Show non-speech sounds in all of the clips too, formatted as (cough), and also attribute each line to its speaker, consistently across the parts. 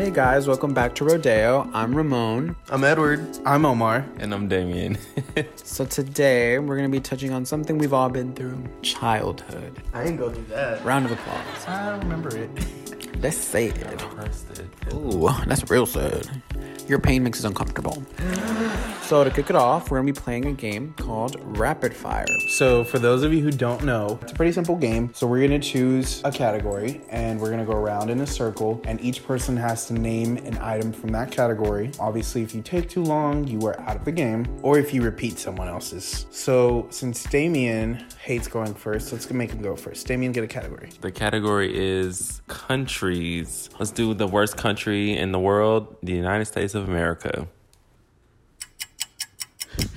Speaker 1: Hey guys, welcome back to Rodeo. I'm Ramon.
Speaker 2: I'm Edward.
Speaker 3: I'm Omar.
Speaker 4: And I'm Damien. (laughs)
Speaker 1: So today we're gonna be touching on something we've all been through: childhood.
Speaker 2: I ain't go do that.
Speaker 1: Round of applause.
Speaker 3: I don't remember it.
Speaker 1: That's sad. Ooh, that's real sad. Your pain makes us uncomfortable. So to kick it off, we're gonna be playing a game called Rapid Fire.
Speaker 3: So, for those of you who don't know, it's a pretty simple game. So, we're going to choose a category and we're going to go around in a circle, and each person has to name an item from that category. Obviously, if you take too long, you are out of the game, or if you repeat someone else's. So, since Damien hates going first, let's make him go first. Damien, get a category.
Speaker 4: the category is countries. Let's do the worst country in the world, the United States of America.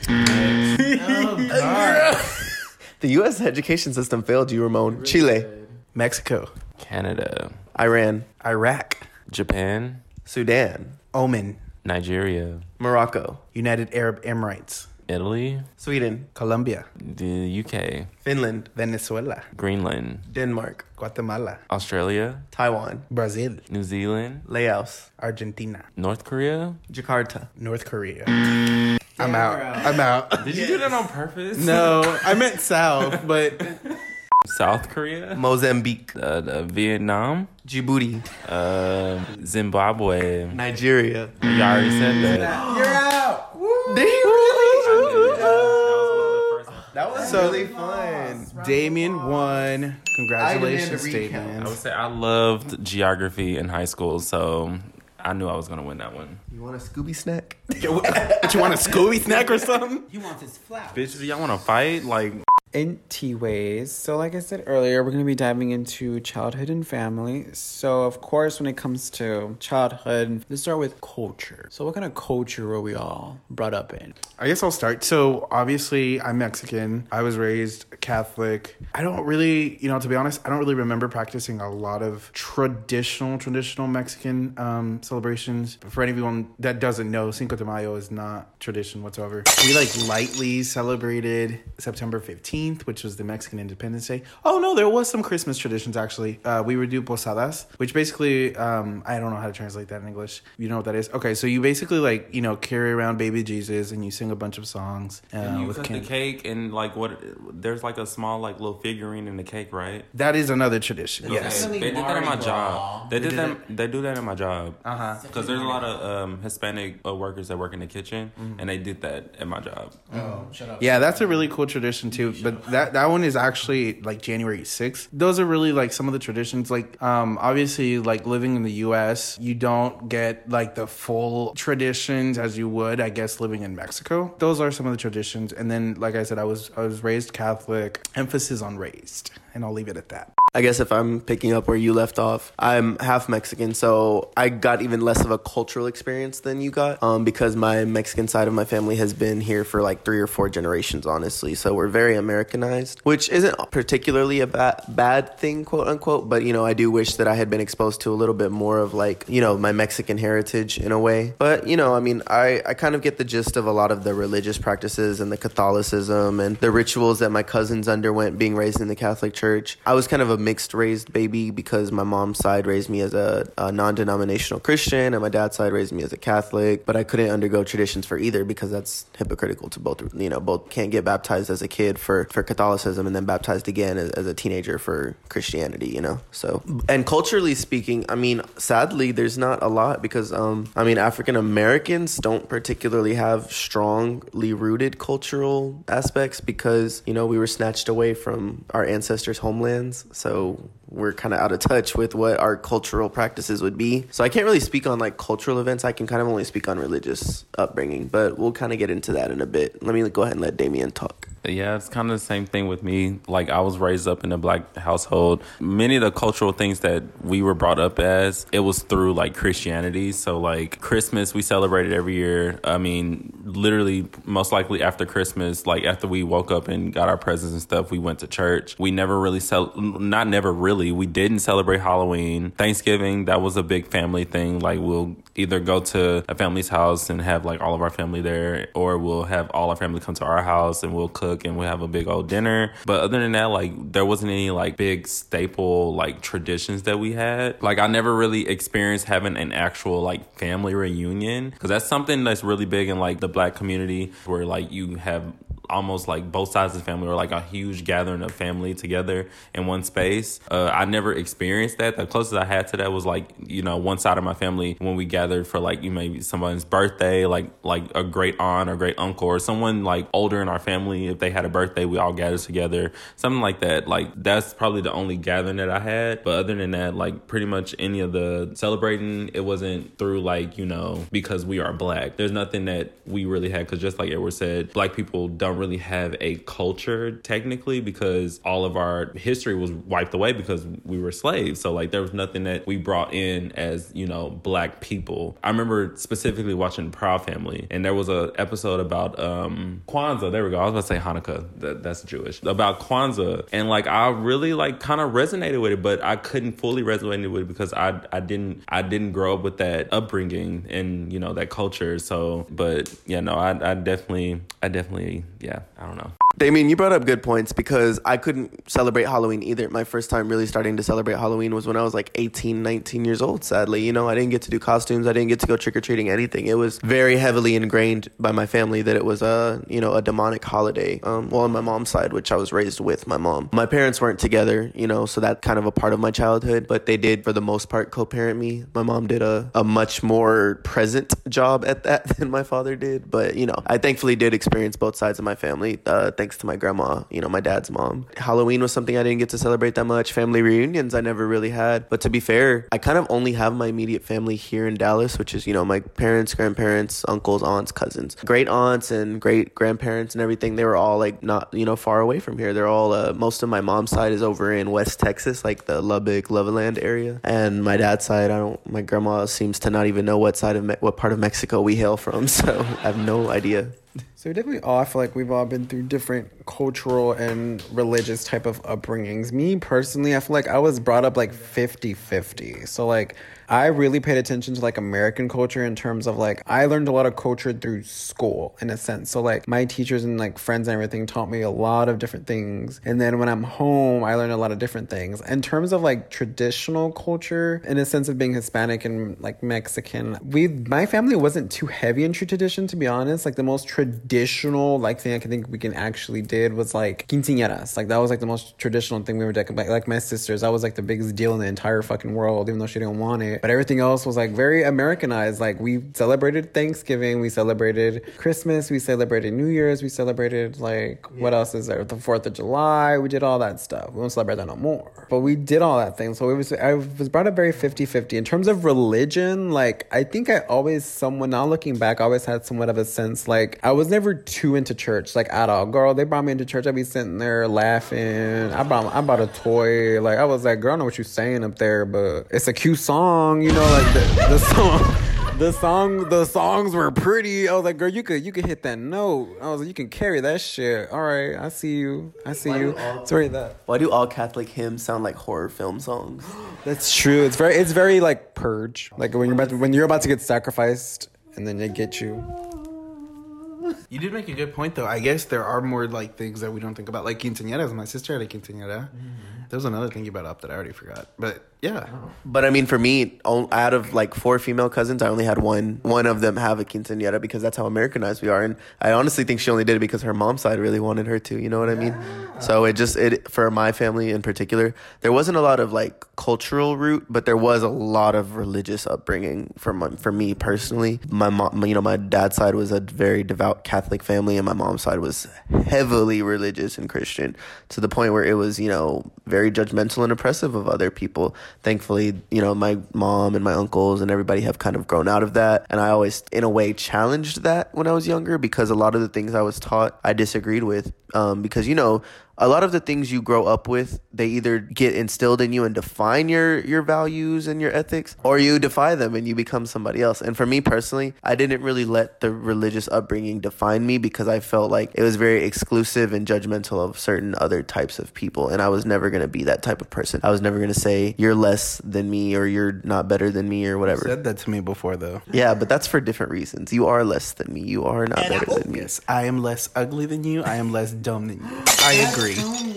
Speaker 4: (laughs)
Speaker 2: The U.S. education system failed you, Ramon. Chile,
Speaker 3: Mexico,
Speaker 4: Canada,
Speaker 2: Iran,
Speaker 3: Iraq,
Speaker 4: Japan,
Speaker 2: Sudan,
Speaker 3: Oman,
Speaker 4: Nigeria,
Speaker 2: Morocco,
Speaker 3: United Arab Emirates,
Speaker 4: Italy,
Speaker 2: Sweden,
Speaker 3: Colombia,
Speaker 4: the UK,
Speaker 2: Finland,
Speaker 3: Venezuela,
Speaker 4: Greenland,
Speaker 2: Denmark,
Speaker 3: Guatemala,
Speaker 4: Australia,
Speaker 2: Taiwan,
Speaker 3: Brazil,
Speaker 4: New Zealand,
Speaker 2: Laos,
Speaker 3: Argentina,
Speaker 4: North Korea.
Speaker 2: Jakarta.
Speaker 3: North Korea. I'm out. I'm out.
Speaker 4: Did you do that on purpose?
Speaker 3: No, I meant South, but (laughs)
Speaker 4: South Korea,
Speaker 2: Mozambique,
Speaker 4: uh, uh, Vietnam,
Speaker 2: Djibouti,
Speaker 4: uh, Zimbabwe.
Speaker 2: Nigeria.
Speaker 4: You already said that. (gasps)
Speaker 3: you're out.
Speaker 2: Did you really?
Speaker 4: That
Speaker 2: was
Speaker 3: So-
Speaker 2: really fun.
Speaker 3: Damien won. Congratulations,
Speaker 2: Damien.
Speaker 4: I would say I loved geography in high school, so I knew I was gonna win that one.
Speaker 2: You want a Scooby snack? (laughs)
Speaker 3: What, you want a Scooby snack or something?
Speaker 1: He wants his flower.
Speaker 4: Bitch, do y'all want to fight? Like,
Speaker 1: in T ways. So, like I said earlier, we're going to be diving into childhood and family. So, of course, when it comes to childhood, let's start with culture. So, what kind of culture were we all brought up in?
Speaker 3: I guess I'll start. So, obviously, I'm Mexican. I was raised Catholic. I don't really, you know, to be honest, I don't really remember practicing a lot of traditional, traditional Mexican um, celebrations. But for anyone that doesn't know, Cinco de Mayo is not tradition whatsoever. We like lightly celebrated September 15th, which was the Mexican Independence Day. Oh, no, there was some Christmas traditions actually. Uh, we would do posadas, which basically, um, I don't know how to translate that in English. You know what that is? Okay, so you basically like, you know, carry around baby Jesus and you sing a bunch of songs. Uh,
Speaker 4: and you
Speaker 3: with
Speaker 4: cut
Speaker 3: can-
Speaker 4: the cake and like what? There's like a small like little figurine in the cake, right?
Speaker 3: That is another tradition. Yes.
Speaker 4: they did that in my job. They did
Speaker 3: did
Speaker 4: that. They do that in my job.
Speaker 3: Uh huh.
Speaker 4: Because there's a lot of um, Hispanic uh, workers that work in the kitchen, and they did that at my job. Oh, mm-hmm. shut up.
Speaker 3: Yeah, that's a really cool tradition too. But that that one is actually like January 6th. Those are really like some of the traditions. Like, um, obviously, like living in the U.S., you don't get like the full traditions as you would, I guess, living in Mexico. Those are some of the traditions. And then, like I said, I was I was raised Catholic. Emphasis on raised, and I'll leave it at that.
Speaker 2: I guess if I'm picking up where you left off, I'm half Mexican, so I got even less of a cultural experience than you got. Um, because my Mexican side of my family has been here for like three or four generations, honestly. So we're very Americanized, which isn't particularly a bad bad thing, quote unquote. But you know, I do wish that I had been exposed to a little bit more of like you know my Mexican heritage in a way. But you know, I mean, I I kind of get the gist of a lot of the religious practices and the Catholicism and the rituals that my cousins underwent being raised in the Catholic Church. I was kind of a mixed raised baby because my mom's side raised me as a, a non denominational Christian and my dad's side raised me as a Catholic, but I couldn't undergo traditions for either because that's hypocritical to both. You know, both can't get baptized as a kid for, for Catholicism and then baptized again as, as a teenager for Christianity, you know? So, and culturally speaking, I mean, sadly, there's not a lot because, um, I mean, African Americans don't particularly have strongly rooted cultural aspects because, you know, we were snatched away from our ancestors' homelands. So so we're kind of out of touch with what our cultural practices would be. So I can't really speak on like cultural events. I can kind of only speak on religious upbringing, but we'll kind of get into that in a bit. Let me go ahead and let Damien talk.
Speaker 4: Yeah, it's kind of the same thing with me. Like I was raised up in a black household. Many of the cultural things that we were brought up as, it was through like Christianity. So like Christmas, we celebrated every year. I mean, literally most likely after Christmas, like after we woke up and got our presents and stuff, we went to church. We never really cel not never really. We didn't celebrate Halloween. Thanksgiving, that was a big family thing. Like we'll either go to a family's house and have like all of our family there, or we'll have all our family come to our house and we'll cook and we'll have a big old dinner. But other than that, like there wasn't any like big staple like traditions that we had. Like I never really experienced having an actual like family reunion because that's something that's really big in like the black community where like you have almost like both sides of the family or like a huge gathering of family together in one space. Uh, I never experienced that. The closest I had to that was like, you know, one side of my family when we gathered for like you maybe someone's birthday, like like a great aunt or great uncle or someone like older in our family. If they had a birthday, we all gathered together. Something like that. Like that's probably the only gathering that I had. But other than that, like pretty much any of the celebrating, it wasn't through like, you know, because we are black. There's nothing that we really had because just like Edward said, black people don't really have a culture technically because all of our history was wiped away because we were slaves. So like there was nothing that we brought in as, you know, black people. I remember specifically watching Proud Family and there was a episode about um Kwanzaa. There we go. I was about to say Hanukkah. That, that's Jewish. About Kwanzaa. And like I really like kind of resonated with it, but I couldn't fully resonate with it because I I didn't I didn't grow up with that upbringing and, you know, that culture. So but yeah, no, I I definitely I definitely yeah, I don't know.
Speaker 2: Damien, you brought up good points because I couldn't celebrate Halloween either. My first time really starting to celebrate Halloween was when I was like 18, 19 years old, sadly. You know, I didn't get to do costumes. I didn't get to go trick or treating, anything. It was very heavily ingrained by my family that it was a, you know, a demonic holiday. Um, well, on my mom's side, which I was raised with my mom. My parents weren't together, you know, so that's kind of a part of my childhood, but they did, for the most part, co parent me. My mom did a, a much more present job at that (laughs) than my father did. But, you know, I thankfully did experience both sides of my family. Uh, thanks to my grandma, you know, my dad's mom. Halloween was something I didn't get to celebrate that much. Family reunions I never really had. But to be fair, I kind of only have my immediate family here in Dallas, which is, you know, my parents, grandparents, uncles, aunts, cousins. Great aunts and great grandparents and everything, they were all like not, you know, far away from here. They're all, uh, most of my mom's side is over in West Texas, like the Lubbock, Levelland area. And my dad's side, I don't, my grandma seems to not even know what side of, Me- what part of Mexico we hail from. (laughs) So I have no idea.
Speaker 1: So we definitely feel like we've all been through different cultural and religious type of upbringings. Me personally, I feel like I was brought up like 50-50. So like I really paid attention to like American culture in terms of like I learned a lot of culture through school in a sense. So like my teachers and like friends and everything taught me a lot of different things. And then when I'm home, I learned a lot of different things. In terms of like traditional culture, in a sense of being Hispanic and like Mexican, we my family wasn't too heavy into tradition to be honest. Like the most traditional like thing I can think we can actually did was like quinceañeras. Like that was like the most traditional thing we were. Like, like my sisters, that was like the biggest deal in the entire fucking world, even though she didn't want it. But everything else was like very Americanized. Like we celebrated Thanksgiving, we celebrated Christmas, we celebrated New Year's, we celebrated like what else is there? The Fourth of July. We did all that stuff. We don't celebrate that no more. But we did all that thing. So it was I was brought up very 50-50. In terms of religion, like I think I always someone now looking back, I always had somewhat of a sense like I was never too into church, like at all. Girl, they brought me into church, I'd be sitting there laughing. I brought I bought a toy. Like I was like, girl, I know what you're saying up there, but it's a cute song, you know, like the, the song the song the songs were pretty. I was like, girl, you could you could hit that note. I was like, you can carry that shit. All right, I see you. I see you. Sorry that.
Speaker 2: Why do all Catholic hymns sound like horror film songs? (gasps)
Speaker 1: That's true. It's very it's very like purge. Like when you're about to, when you're about to get sacrificed and then they get you.
Speaker 3: You did make a good point, though. I guess there are more like things that we don't think about, like quinceañeras. My sister had a quinceañera. Mm-hmm. There was another thing you brought up that I already forgot, but yeah. Oh.
Speaker 2: But I mean, for me, out of like four female cousins, I only had one. One of them have a quinceañera because that's how Americanized we are, and I honestly think she only did it because her mom's side really wanted her to. You know what I mean? So it just it for my family in particular, there wasn't a lot of like cultural root, but there was a lot of religious upbringing for my for me personally. My mom, you know, my dad's side was a very devout Catholic family, and my mom's side was heavily religious and Christian to the point where it was you know very judgmental and oppressive of other people thankfully, you know, my mom and my uncles and everybody have kind of grown out of that. And I always, in a way, challenged that when I was younger because a lot of the things I was taught I disagreed with. Um, because, you know, a lot of the things you grow up with, they either get instilled in you and define your your values and your ethics, or you defy them and you become somebody else. And for me personally, I didn't really let the religious upbringing define me because I felt like it was very exclusive and judgmental of certain other types of people, and I was never gonna be that type of person. I was never gonna say you're less than me or you're not better than me or whatever.
Speaker 3: You said that to me before though.
Speaker 2: Yeah, but that's for different reasons. You are less than me. You are not better than me.
Speaker 3: Yes, I am less ugly than you. I am less dumb than you. I agree angry.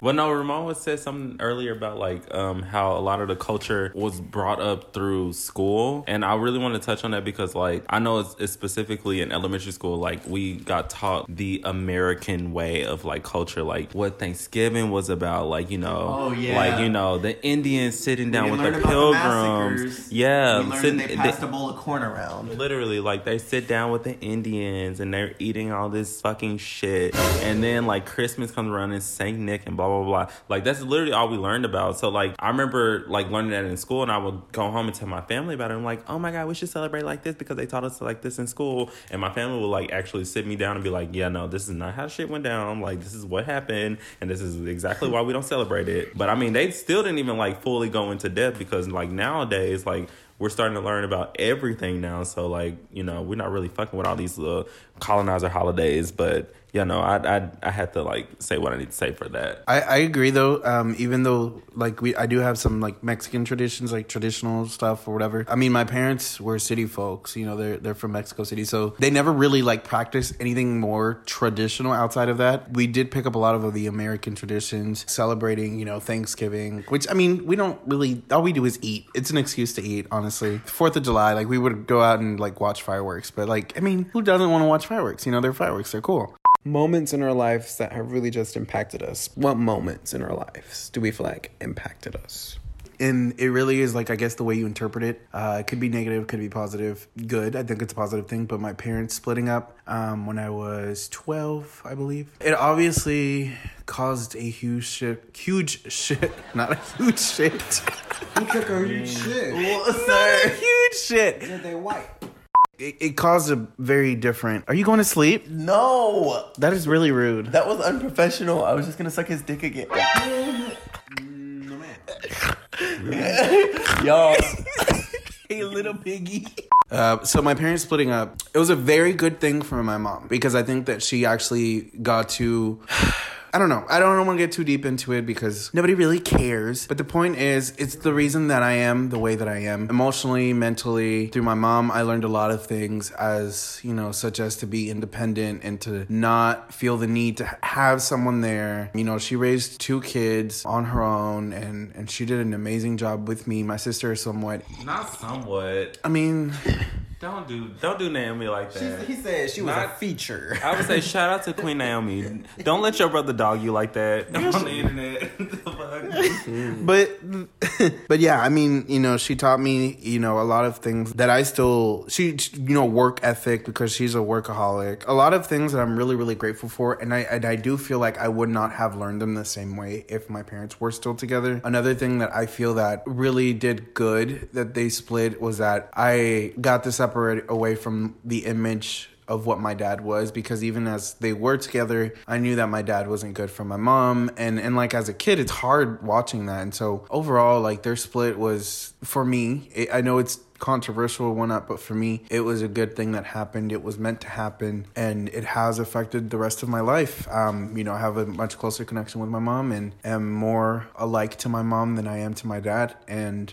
Speaker 4: Well, no, Ramon was said something earlier about like um, how a lot of the culture was brought up through school, and I really want to touch on that because like I know it's, it's specifically in elementary school, like we got taught the American way of like culture, like what Thanksgiving was about, like you know,
Speaker 2: Oh, yeah.
Speaker 4: like you know the Indians sitting down with the
Speaker 2: about the
Speaker 4: pilgrims, yeah,
Speaker 2: We learned
Speaker 4: sitting-
Speaker 2: they passed a bowl of corn around.
Speaker 4: Literally, like they sit down with the Indians and they're eating all this fucking shit, and then like Christmas comes around and Saint Nick and blah blah. Like that's literally all we learned about. So like I remember like learning that in school, and I would go home and tell my family about it. I'm like, oh my god, we should celebrate like this because they taught us like this in school, and my family would like actually sit me down and be like, yeah, no, this is not how shit went down. Like this is what happened, and this is exactly why we don't celebrate it. But I mean, they still didn't even like fully go into depth because like nowadays, like we're starting to learn about everything now. So like, you know, we're not really fucking with all these uh, colonizer holidays, but you know, I I I had to like say what I need to say for that.
Speaker 3: I, I agree though. Um, even though like we, I do have some like Mexican traditions, like traditional stuff or whatever. I mean, my parents were city folks. You know, they're they're from Mexico City, so they never really like practiced anything more traditional outside of that. We did pick up a lot of the American traditions, celebrating you know Thanksgiving, which I mean we don't really. All we do is eat. It's an excuse to eat, honestly. Fourth of July, like we would go out and like watch fireworks, but like I mean, who doesn't want to watch fireworks? You know, they're fireworks. They're cool.
Speaker 1: Moments in our lives that have really just impacted us. What moments in our lives do we feel like impacted us?
Speaker 3: and it really is like I guess the way you interpret it. Uh, it could be negative, could be positive. Good, I think it's a positive thing. But my parents splitting up um, when I was twelve, I believe, it obviously caused a huge shit, huge shit, (laughs) not a huge shit,
Speaker 1: Who took a huge shit? (laughs)
Speaker 3: not a huge shit.
Speaker 1: Did they white?
Speaker 3: It, it caused a very different. Are you going to sleep?
Speaker 2: No,
Speaker 3: That is really rude.
Speaker 2: that was unprofessional. I was just gonna suck his dick again. No, (laughs) man. Y'all, (laughs)
Speaker 3: Hey, little piggy. Uh, so my parents splitting up, it was a very good thing for my mom because I think that she actually got to. I don't know. I don't want to get too deep into it because nobody really cares. But the point is, it's the reason that I am the way that I am. Emotionally, mentally, through my mom, I learned a lot of things as, you know, such as to be independent and to not feel the need to have someone there. You know, she raised two kids on her own and, and she did an amazing job with me. My sister is somewhat,
Speaker 4: Not somewhat.
Speaker 3: I mean,
Speaker 4: Don't do don't do Naomi like that.
Speaker 1: He said she was a feature.
Speaker 4: I would say shout out to Queen (laughs) Naomi. Don't let your brother dog you like that on the internet. (laughs) The fuck? (laughs)
Speaker 3: but but yeah i mean you know she taught me you know a lot of things that i still she you know work ethic because she's a workaholic a lot of things that i'm really really grateful for and i and i do feel like i would not have learned them the same way if my parents were still together another thing that i feel that really did good that they split was that i got to separate away from the image of what my dad was because even as they were together i knew that my dad wasn't good for my mom. And and like as a kid it's hard watching that. And so overall like their split was for me it, i know it's controversial one up but for me it was a good thing that happened. It was meant to happen and it has affected the rest of my life. Um you know i have a much closer connection with my mom and am more alike to my mom than i am to my dad. And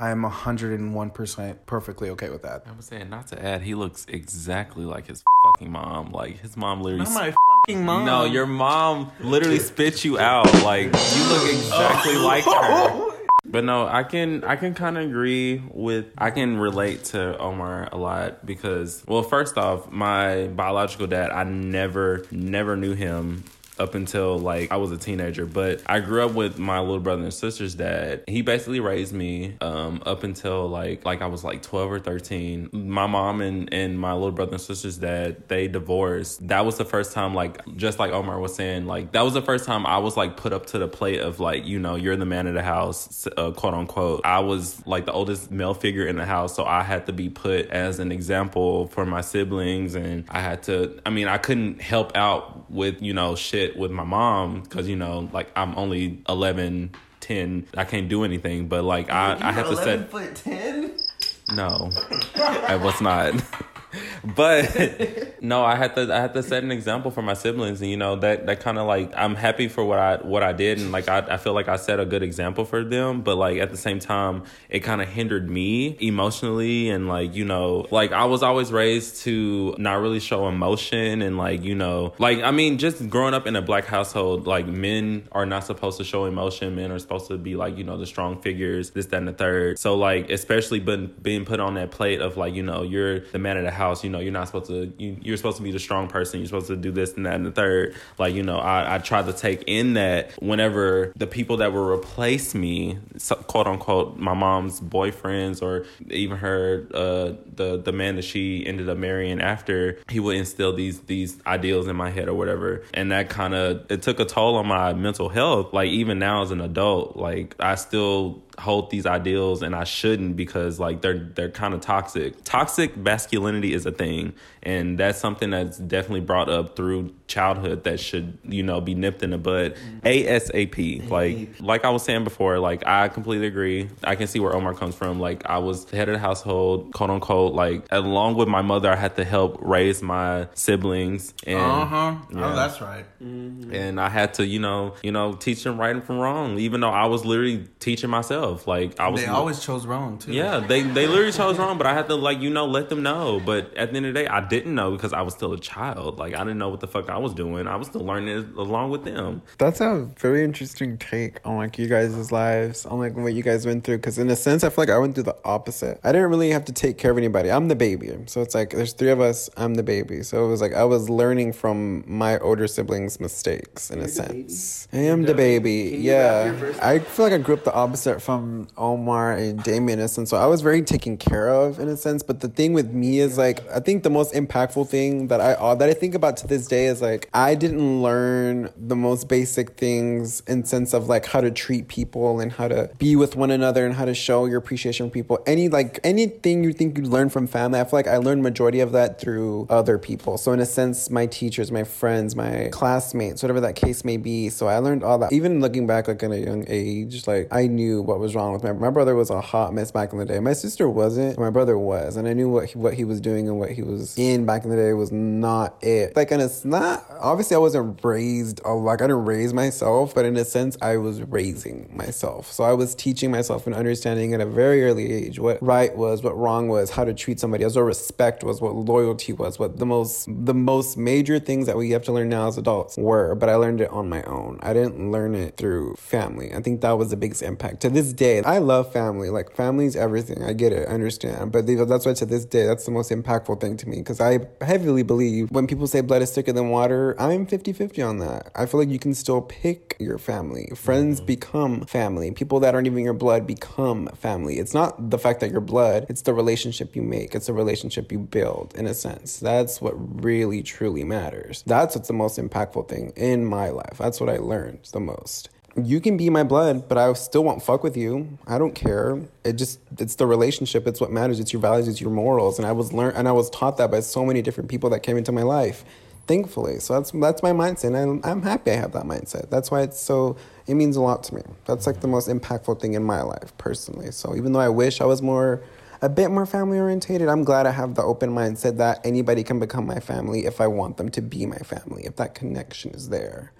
Speaker 3: i am 101% perfectly okay with that
Speaker 4: I was saying not to add, he looks exactly like his fucking mom. Like his mom literally.
Speaker 3: Not my fucking mom
Speaker 4: no, your mom literally spit you out. Like you look exactly oh. like her. (laughs) But no, I can I can kind of agree with I can relate to Omar a lot because well, first off, my biological dad, I never never knew him up until like I was a teenager, but I grew up with my little brother and sister's dad. He basically raised me um, up until like like I was like 12 or 13. My mom and and my little brother and sister's dad, they divorced. That was the first time like just like Omar was saying, like that was the first time I was like put up to the plate of like, you know, you're the man of the house, uh, quote unquote. I was like the oldest male figure in the house, so I had to be put as an example for my siblings and I had to I mean, I couldn't help out with, you know, shit sit with my mom because you know like I'm only 11, 10. I can't do anything, but like I I have to set.
Speaker 2: foot ten.
Speaker 4: No, (laughs) I was not. (laughs) but no, I had to I had to set an example for my siblings, and you know that that kind of like I'm happy for what I what I did, and like I, I feel like I set a good example for them. But like at the same time, it kind of hindered me emotionally, and like you know, like I was always raised to not really show emotion, and like you know, like I mean, just growing up in a black household, like men are not supposed to show emotion. Men are supposed to be like you know the strong figures, this, that, and the third. So like especially been being put on that plate of like you know you're the man of the house. You know you're not supposed to you, you're supposed to be the strong person. You're supposed to do this and that and the third. Like you know I I tried to take in that whenever the people that will replace me, quote unquote, my mom's boyfriends or even her uh the the man that she ended up marrying after he would instill these these ideals in my head or whatever and that kind of it took a toll on my mental health like even now as an adult like i still hold these ideals and I shouldn't because like they're they're kind of toxic. Toxic masculinity is a thing and that's something that's definitely brought up through childhood that should, you know, be nipped in the bud ASAP. Like like I was saying before, like I completely agree. I can see where Omar comes from. Like I was the head of the household, quote unquote, like along with my mother I had to help raise my siblings and
Speaker 3: Uh huh.
Speaker 4: Yeah.
Speaker 3: Oh, that's right.
Speaker 4: and I had to, you know, you know, teach them right and from wrong, even though I was literally teaching myself. Like I was
Speaker 3: They always chose wrong too.
Speaker 4: yeah, they they literally chose wrong, but I had to like you know let them know. But at the end of the day, I didn't know because I was still a child. Like I didn't know what the fuck I was doing. I was still learning it along with them.
Speaker 1: That's a very interesting take on like you guys' lives, on like what you guys went through. Because in a sense, I feel like I went through the opposite. I didn't really have to take care of anybody. I'm the baby, so it's like there's three of us. I'm the baby, so it was like I was learning from my older siblings' mistakes in a sense. I am the baby. Yeah, I feel like I grew up the opposite from Omar and Damien in a sense. So I was very taken care of in a sense. But the thing with me is like I think the most impactful thing that I uh, that I think about to this day is like I didn't learn the most basic things in sense of like how to treat people and how to be with one another and how to show your appreciation for people. Any like anything you think you learn from family, I feel like I learned majority of that through other people. So in a sense, my teachers, my friends, my classmates, whatever that case may be. So I learned all that. Even looking back like in a young age, like I knew what was wrong with my my brother was a hot mess back in the day. My sister wasn't. My brother was, and I knew what he, what he was doing and what he was in back in the day was not it. Like, and it's not obviously I wasn't raised a like I didn't raise myself, but in a sense I was raising myself. So I was teaching myself and understanding at a very early age what right was, what wrong was, how to treat somebody else, what respect was, what loyalty was, what the most the most major things that we have to learn now as adults were. But I learned it on my own. I didn't learn it through family. I think that was the biggest impact. To this day, I love family. Like family's everything. I get it. I understand. But that's why to this day, that's the most impactful thing to me because I heavily believe when people say blood is thicker than water, I'm 50-50 on that. I feel like you can still pick your family. Friends mm-hmm. become family. People that aren't even your blood become family. It's not the fact that you're blood, it's the relationship you make. It's the relationship you build in a sense. That's what really truly matters. That's what's the most impactful thing in my life. That's what I learned the most. You can be my blood, but I still won't fuck with you. I don't care. It just it's the relationship. It's what matters. It's your values. It's your morals. And I was learned and I was taught that by so many different people that came into my life thankfully. So that's that's my mindset. And I'm happy I have that mindset. That's why it's so it means a lot to me. That's like the most impactful thing in my life personally. So even though I wish I was more a bit more family orientated, I'm glad I have the open mindset that anybody can become my family if I want them to be my family, if that connection is there.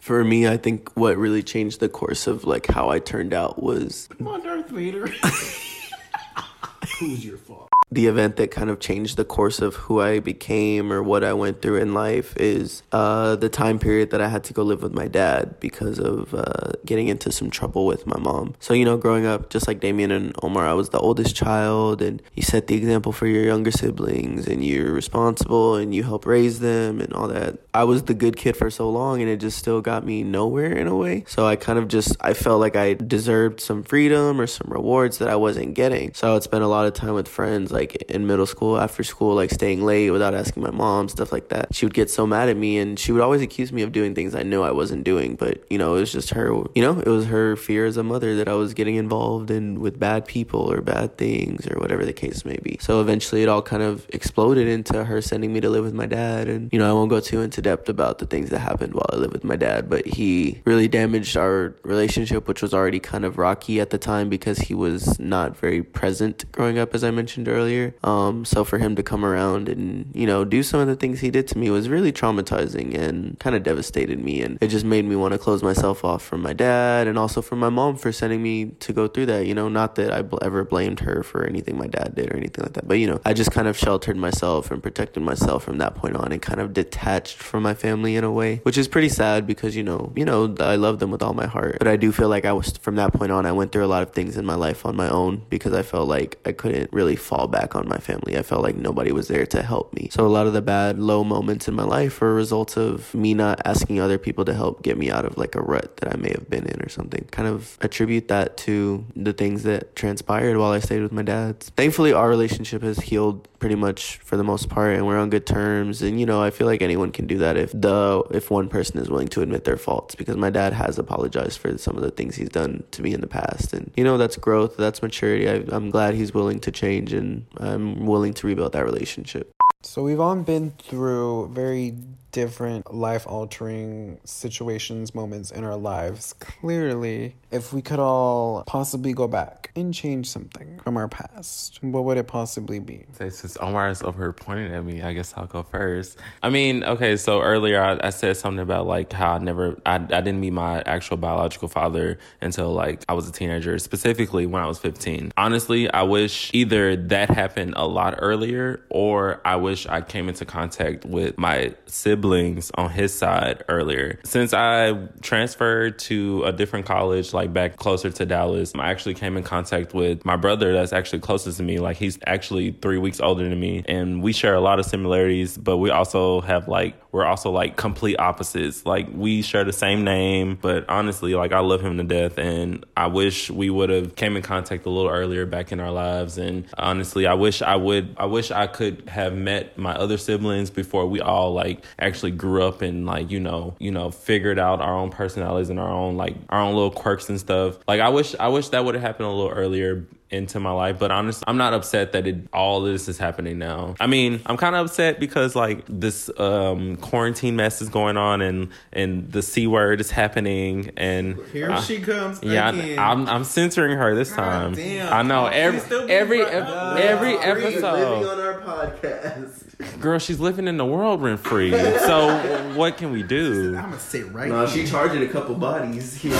Speaker 2: For me, I think what really changed the course of like how I turned out was
Speaker 3: Come on, Darth Vader. (laughs) Who's your fault?
Speaker 2: The event that kind of changed the course of who I became or what I went through in life is uh, the time period that I had to go live with my dad because of uh, getting into some trouble with my mom. So, you know, growing up, just like Damien and Omar, I was the oldest child, and you set the example for your younger siblings, and you're responsible and you help raise them and all that. I was the good kid for so long, and it just still got me nowhere in a way. So, I kind of just, I felt like I deserved some freedom or some rewards that I wasn't getting. So, I would spend a lot of time with friends like like in middle school after school, like staying late without asking my mom, stuff like that. She would get so mad at me and she would always accuse me of doing things I knew I wasn't doing. But, you know, it was just her, you know, it was her fear as a mother that I was getting involved in with bad people or bad things or whatever the case may be. So eventually it all kind of exploded into her sending me to live with my dad. And, you know, I won't go too into depth about the things that happened while I lived with my dad, but he really damaged our relationship, which was already kind of rocky at the time because he was not very present growing up, as I mentioned earlier. Um, so for him to come around and, you know, do some of the things he did to me was really traumatizing and kind of devastated me. And it just made me want to close myself off from my dad and also from my mom for sending me to go through that. You know, not that I bl- ever blamed her for anything my dad did or anything like that, but, you know, I just kind of sheltered myself and protected myself from that point on and kind of detached from my family in a way, which is pretty sad because, you know, you know, I love them with all my heart. But I do feel like I was, from that point on, I went through a lot of things in my life on my own because I felt like I couldn't really fall back on my family. I felt like nobody was there to help me. So a lot of the bad, low moments in my life were a result of me not asking other people to help get me out of like a rut that I may have been in or something. Kind of attribute that to the things that transpired while I stayed with my dad. Thankfully, our relationship has healed pretty much for the most part and we're on good terms and you know i feel like anyone can do that if the if one person is willing to admit their faults because my dad has apologized for some of the things he's done to me in the past and you know that's growth that's maturity I, i'm glad he's willing to change and i'm willing to rebuild that relationship.
Speaker 1: So we've all been through very different life altering situations, moments in our lives. Clearly, if we could all possibly go back and change something from our past, what would it possibly be?
Speaker 4: Since Omar is over pointing at me, I guess I'll go first. I mean, okay, so earlier I, I said something about like how I never, I, I didn't meet my actual biological father until like I was a teenager, specifically when I was 15. Honestly, I wish either that happened a lot earlier or I wish I came into contact with my siblings on his side earlier. Since I transferred to a different college, like back closer to Dallas, I actually came in contact with my brother that's actually closest to me. Like he's actually three weeks older than me, and we share a lot of similarities, but we also have like we're also like complete opposites. Like we share the same name, but honestly, like I love him to death, and I wish we would have came in contact a little earlier back in our lives. And honestly, I wish I would. I wish I could have met my other siblings before we all like actually grew up and like you know you know figured out our own personalities and our own like our own little quirks and stuff. Like I wish I wish that would have happened a little earlier into my life but honestly i'm not upset that it all this is happening now i mean i'm kind of upset because like this um quarantine mess is going on and and the c word is happening and
Speaker 3: Here
Speaker 4: I-
Speaker 3: she comes.
Speaker 4: yeah,
Speaker 3: again.
Speaker 4: I'm I'm censoring her this time.
Speaker 3: damn.
Speaker 4: I know every
Speaker 3: She's still being
Speaker 4: every
Speaker 3: brought
Speaker 4: ep-
Speaker 3: up.
Speaker 4: every
Speaker 2: Free living
Speaker 4: episode.
Speaker 2: on our podcast
Speaker 4: Girl, she's living in the world rent free. So what can we do?
Speaker 3: I'm gonna sit right.
Speaker 2: no
Speaker 3: here.
Speaker 2: she charging a couple bodies here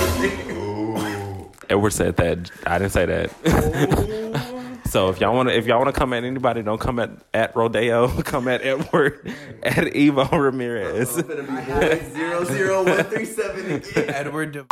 Speaker 4: Edward said that. I didn't say that. Oh. (laughs) so if y'all want to, if y'all want to come at anybody, don't come at at Rodeo. (laughs) Come at Edward (laughs) at Evo Ramirez.
Speaker 2: It's gonna be boys zero zero one three seven.
Speaker 3: Edward De-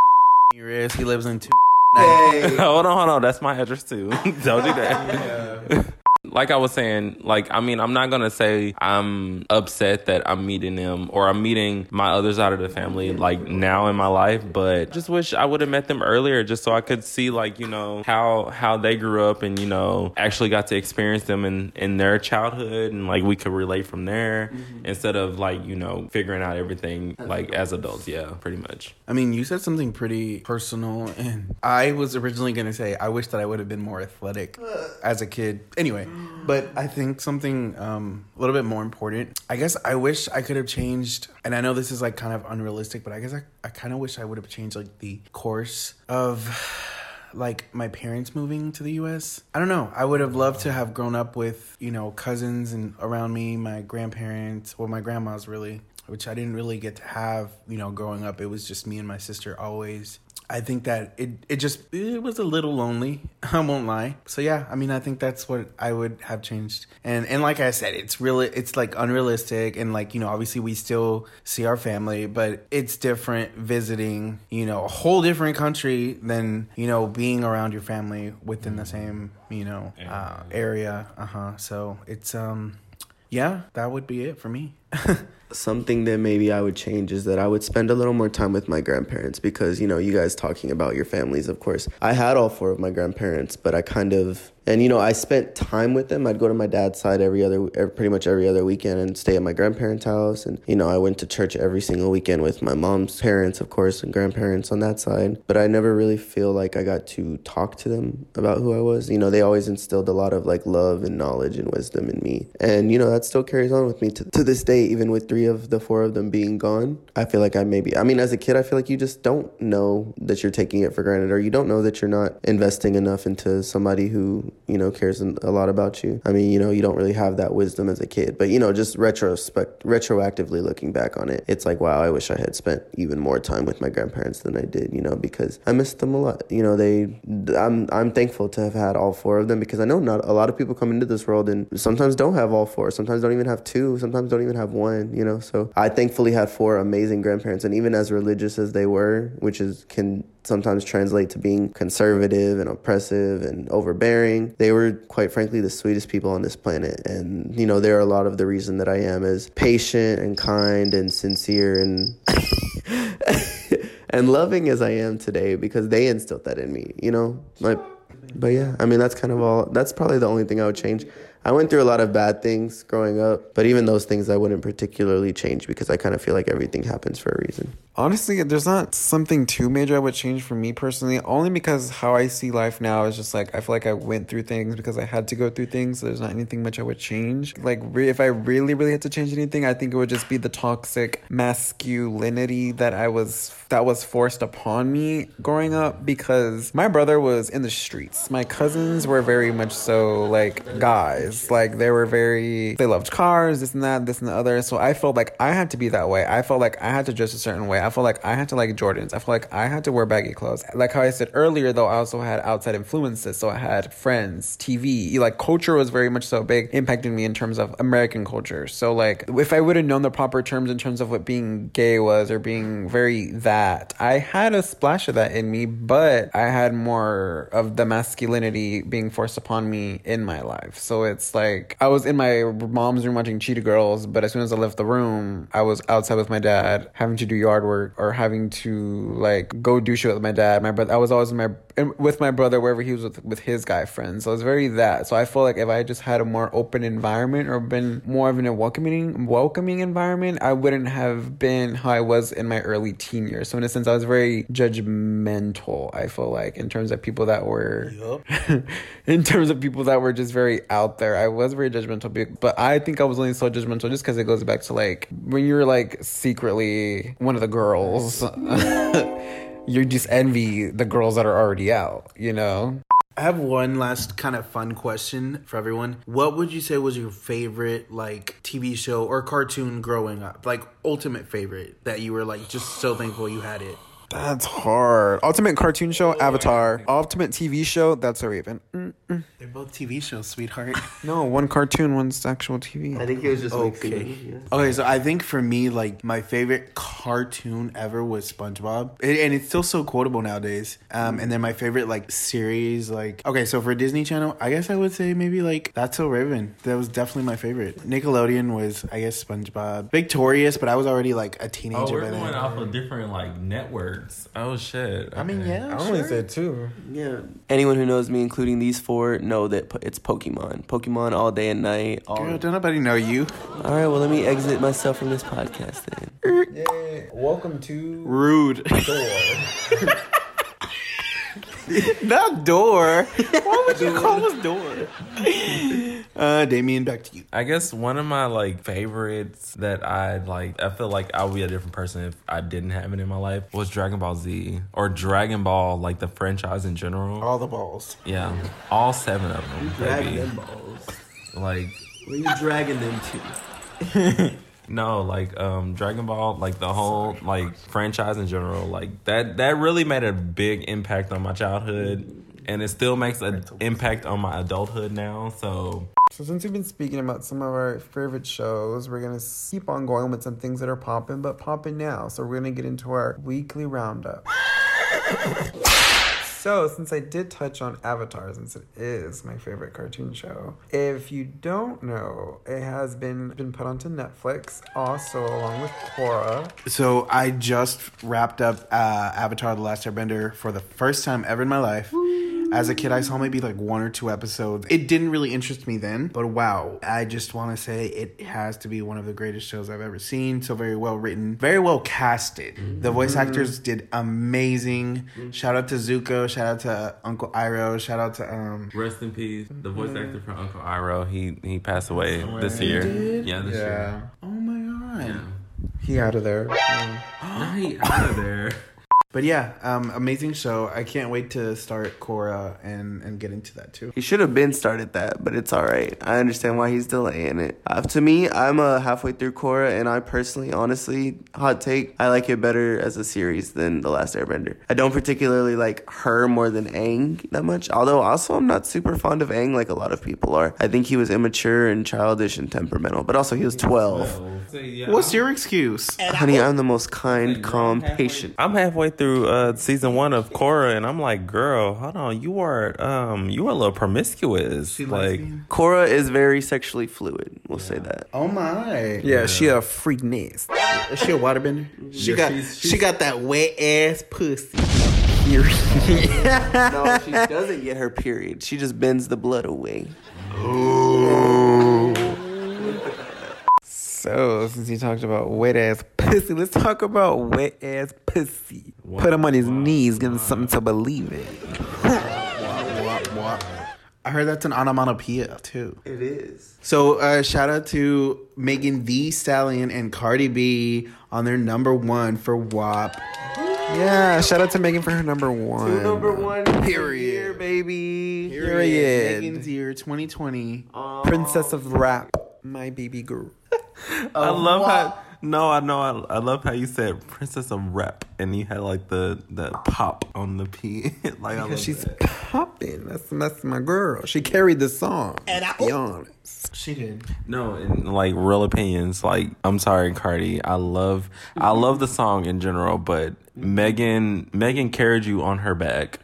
Speaker 3: Ramirez. He lives in two.
Speaker 2: Hey.
Speaker 4: hold on, hold on. That's my address too. Don't do that. Like I was saying, like I mean, I'm not gonna say I'm upset that I'm meeting them or I'm meeting my other side of the family like now in my life, but just wish I would have met them earlier, just so I could see like you know how how they grew up and you know actually got to experience them in in their childhood and like we could relate from there mm-hmm. instead of like you know figuring out everything like as adults. Yeah, pretty much.
Speaker 3: I mean, you said something pretty personal, and I was originally gonna say I wish that I would have been more athletic as a kid. Anyway, but I think something um, a little bit more important. I guess I wish I could have changed, and I know this is like kind of unrealistic, but I guess I, I kind of wish I would have changed like the course of like my parents moving to the US. I don't know. I would have loved to have grown up with, you know, cousins and around me, my grandparents, well my grandma's really, which I didn't really get to have, you know, growing up. It was just me and my sister always. I think that it it just it was a little lonely. (laughs) I won't lie. So yeah, I mean, I think that's what I would have changed. And and like I said, it's really it's like unrealistic and like you know obviously we still see our family, but it's different visiting you know a whole different country than you know being around your family within the same you know uh, area. Uh huh. So it's um yeah, that would be it for me. (laughs)
Speaker 2: Something that maybe I would change is that I would spend a little more time with my grandparents because, you know, you guys talking about your families, of course. I had all four of my grandparents, but I kind of and you know i spent time with them. I'd go to my dad's side every other pretty much every other weekend and stay at my grandparents house. And you know i went to church every single weekend with my mom's parents of course and grandparents on that side. But i never really feel like i got to talk to them about who i was. You know they always instilled a lot of like love and knowledge and wisdom in me. And you know that still carries on with me to, to this day even with three of the four of them being gone i feel like i maybe i mean as a kid i feel like you just don't know that you're taking it for granted or you don't know that you're not investing enough into somebody who you know, cares a lot about you. I mean, you know, you don't really have that wisdom as a kid, but you know, just retrospect, retroactively looking back on it, it's like, wow, I wish I had spent even more time with my grandparents than I did, you know, because I missed them a lot. You know, they, I'm, I'm thankful to have had all four of them because I know not a lot of people come into this world and sometimes don't have all four, sometimes don't even have two, sometimes don't even have one, you know. So I thankfully had four amazing grandparents, and even as religious as they were, which is can sometimes translate to being conservative and oppressive and overbearing. They were, quite frankly, the sweetest people on this planet. And, you know, they're a lot of the reason that I am as patient and kind and sincere and. (laughs) and loving as I am today because they instilled that in me, you know? My, but yeah, I mean, that's kind of all, that's probably the only thing I would change. I went through a lot of bad things growing up, but even those things I wouldn't particularly change because I kind of feel like everything happens for a reason.
Speaker 1: Honestly, there's not something too major I would change for me personally, only because how I see life now is just like I feel like I went through things because I had to go through things. So there's not anything much I would change. Like re- if I really, really had to change anything, I think it would just be the toxic masculinity that I was that was forced upon me growing up because my brother was in the streets. My cousins were very much so like guys. Like they were very they loved cars, this and that, this and the other. So I felt like I had to be that way. I felt like I had to dress a certain way. Felt like I had to like Jordans. I felt like I had to wear baggy clothes. Like how I said earlier though, I also had outside influences. So I had friends, TV, like culture was very much so big impacting me in terms of American culture. So like if I would have known the proper terms in terms of what being gay was or being very that, I had a splash of that in me, but I had more of the masculinity being forced upon me in my life. So it's like I was in my mom's room watching Cheetah Girls, but as soon as I left the room, I was outside with my dad having to do yard work or having to like go do shit with my dad. My brother, I was always in my with my brother wherever he was with with his guy friends. So it's very that. So I feel like if I just had a more open environment or been more of an a welcoming welcoming environment, I wouldn't have been how I was in my early teen years. So in a sense, I was very judgmental. I feel like in terms of people that were, yep. (laughs) in terms of people that were just very out there. I was very judgmental, but I think I was only so judgmental just because it goes back to like when you're like secretly one of the girls. (laughs) you just envy the girls that are already out, you know?
Speaker 3: I have one last kind of fun question for everyone. What would you say was your favorite like TV show or cartoon growing up? Like ultimate favorite that you were like just so thankful you had it?
Speaker 1: That's hard. Ultimate cartoon show, Avatar. Ultimate TV show, That's a Raven.
Speaker 3: Mm-mm. They're both TV shows, sweetheart. (laughs)
Speaker 1: no, one cartoon, one's actual TV.
Speaker 2: I think it was just
Speaker 3: okay. Yeah. Okay, so I think for me, like my favorite cartoon ever was SpongeBob, it, and it's still so quotable nowadays. Um, and then my favorite like series, like okay, so for Disney Channel, I guess I would say maybe like That's So Raven. That was definitely my favorite. Nickelodeon was, I guess, SpongeBob. Victorious, but I was already like a teenager. Oh,
Speaker 4: we're going off of different like networks. Oh shit.
Speaker 3: Okay. I mean, yeah,
Speaker 1: I only said two.
Speaker 2: Yeah. Anyone who knows me, including these four, know that it's Pokemon. Pokemon all day and night. All
Speaker 3: Girl, don't nobody know you.
Speaker 2: All right, well, let me exit myself from this podcast then.
Speaker 1: Yeah. Welcome to
Speaker 3: Rude
Speaker 1: Door. (laughs) (laughs)
Speaker 3: Not door. Why would you call us door? (laughs) Uh, Damien, back to you.
Speaker 4: I guess one of my like favorites that I like, I feel like I would be a different person if I didn't have it in my life was Dragon Ball Z or Dragon Ball, like the franchise in general.
Speaker 3: All the balls.
Speaker 4: Yeah, all seven of them.
Speaker 2: Drag them balls.
Speaker 4: Like,
Speaker 2: where you dragging them to? (laughs)
Speaker 4: No, like um Dragon Ball, like the whole like franchise in general, like that that really made a big impact on my childhood and it still makes an impact on my adulthood now. So
Speaker 1: so since we've been speaking about some of our favorite shows, we're gonna keep on going with some things that are popping, but popping now. So we're gonna get into our weekly roundup. So, since I did touch on Avatar, since it is my favorite cartoon show, if you don't know, it has been been put onto Netflix, also along with Korra.
Speaker 3: So I just wrapped up uh, Avatar: The Last Airbender for the first time ever in my life. As a kid, I saw maybe like one or two episodes. It didn't really interest me then, but wow, I just want to say it has to be one of the greatest shows I've ever seen. So very well written, very well casted. The voice mm-hmm. actors did amazing. Mm-hmm. Shout out to Zuko. Shout out to Uncle Iroh. Shout out to um.
Speaker 4: Rest in peace. The voice mm-hmm. actor for Uncle Iroh, he he passed away this year. Yeah, this year.
Speaker 3: Oh my god.
Speaker 1: He out of there.
Speaker 4: Nah, he out of there. (gasps) (laughs)
Speaker 3: But yeah, um, amazing show. I can't wait to start Korra and and get into that too.
Speaker 2: He should have been started that, but it's all right. I understand why he's delaying it. Uh, to me, I'm uh, halfway through Korra, and I personally, honestly, hot take, I like it better as a series than The Last Airbender. I don't particularly like her more than Aang that much, although also I'm not super fond of Aang like a lot of people are. I think he was immature and childish and temperamental, but also he was 12.
Speaker 3: What's your excuse?
Speaker 2: Honey, I'm the most kind, calm, patient.
Speaker 4: I'm halfway through uh, season one of Korra, and I'm like, girl, hold on, you are um, you are a little promiscuous. like,
Speaker 2: Korra is very sexually fluid. We'll say that.
Speaker 3: Oh my.
Speaker 1: Yeah, she a freak nest.
Speaker 3: Is she a waterbender? She got she got that wet ass pussy. (laughs)
Speaker 2: No, she doesn't get her period. She just bends the blood away.
Speaker 1: So, since you talked about wet ass pussy, let's talk about wet ass pussy. Put him on his knees, give him something to believe in.
Speaker 3: I heard that's an onomatopoeia too.
Speaker 2: It is.
Speaker 3: So uh, shout out to Megan Thee Stallion and Cardi B on their number one for WAP.
Speaker 1: Yeah, shout out to Megan for her number one.
Speaker 2: Number one
Speaker 3: Period.
Speaker 2: year, baby.
Speaker 1: Period.
Speaker 3: Megan's year 2020.
Speaker 1: Princess of rap, my baby girl.
Speaker 4: I love how. No, I know. I, I love how you said "princess of rap" and you had like the the pop on the P. (laughs) like I love
Speaker 1: She's
Speaker 4: that.
Speaker 1: popping. That's that's my girl. She carried the song. And I, be honest.
Speaker 3: She did.
Speaker 4: No, and like real opinions. Like I'm sorry, Cardi. I love I love the song in general, but Megan Megan carried you on her back,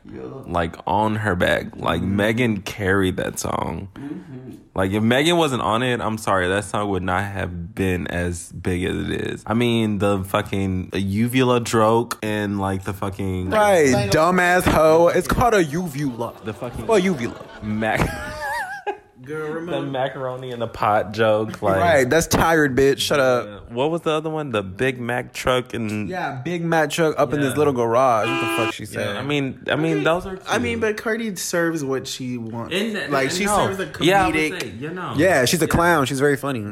Speaker 4: like on her back. Like mm-hmm. Megan carried that song. Mm-hmm. Like if Megan wasn't on it, I'm sorry, that song would not have been as big as it is. I mean, the fucking uvula joke and like the fucking
Speaker 1: Right, dumbass hoe. It's called a uvula.
Speaker 4: the fucking
Speaker 1: Well, uvula.
Speaker 4: mac. (laughs) the macaroni in the pot joke, like
Speaker 1: Right, that's tired, bitch. Shut up.
Speaker 4: What was the other one? The Big Mac truck and
Speaker 1: Yeah, Big Mac truck up in this little garage. What the fuck she said?
Speaker 4: I mean, I mean, those are.
Speaker 3: I mean, but Cardi serves what she wants.
Speaker 4: In that-
Speaker 3: like she
Speaker 4: no.
Speaker 3: serves a
Speaker 4: Yeah, I would
Speaker 3: comedic.
Speaker 4: say, you know.
Speaker 1: yeah, she's a clown. She's very funny.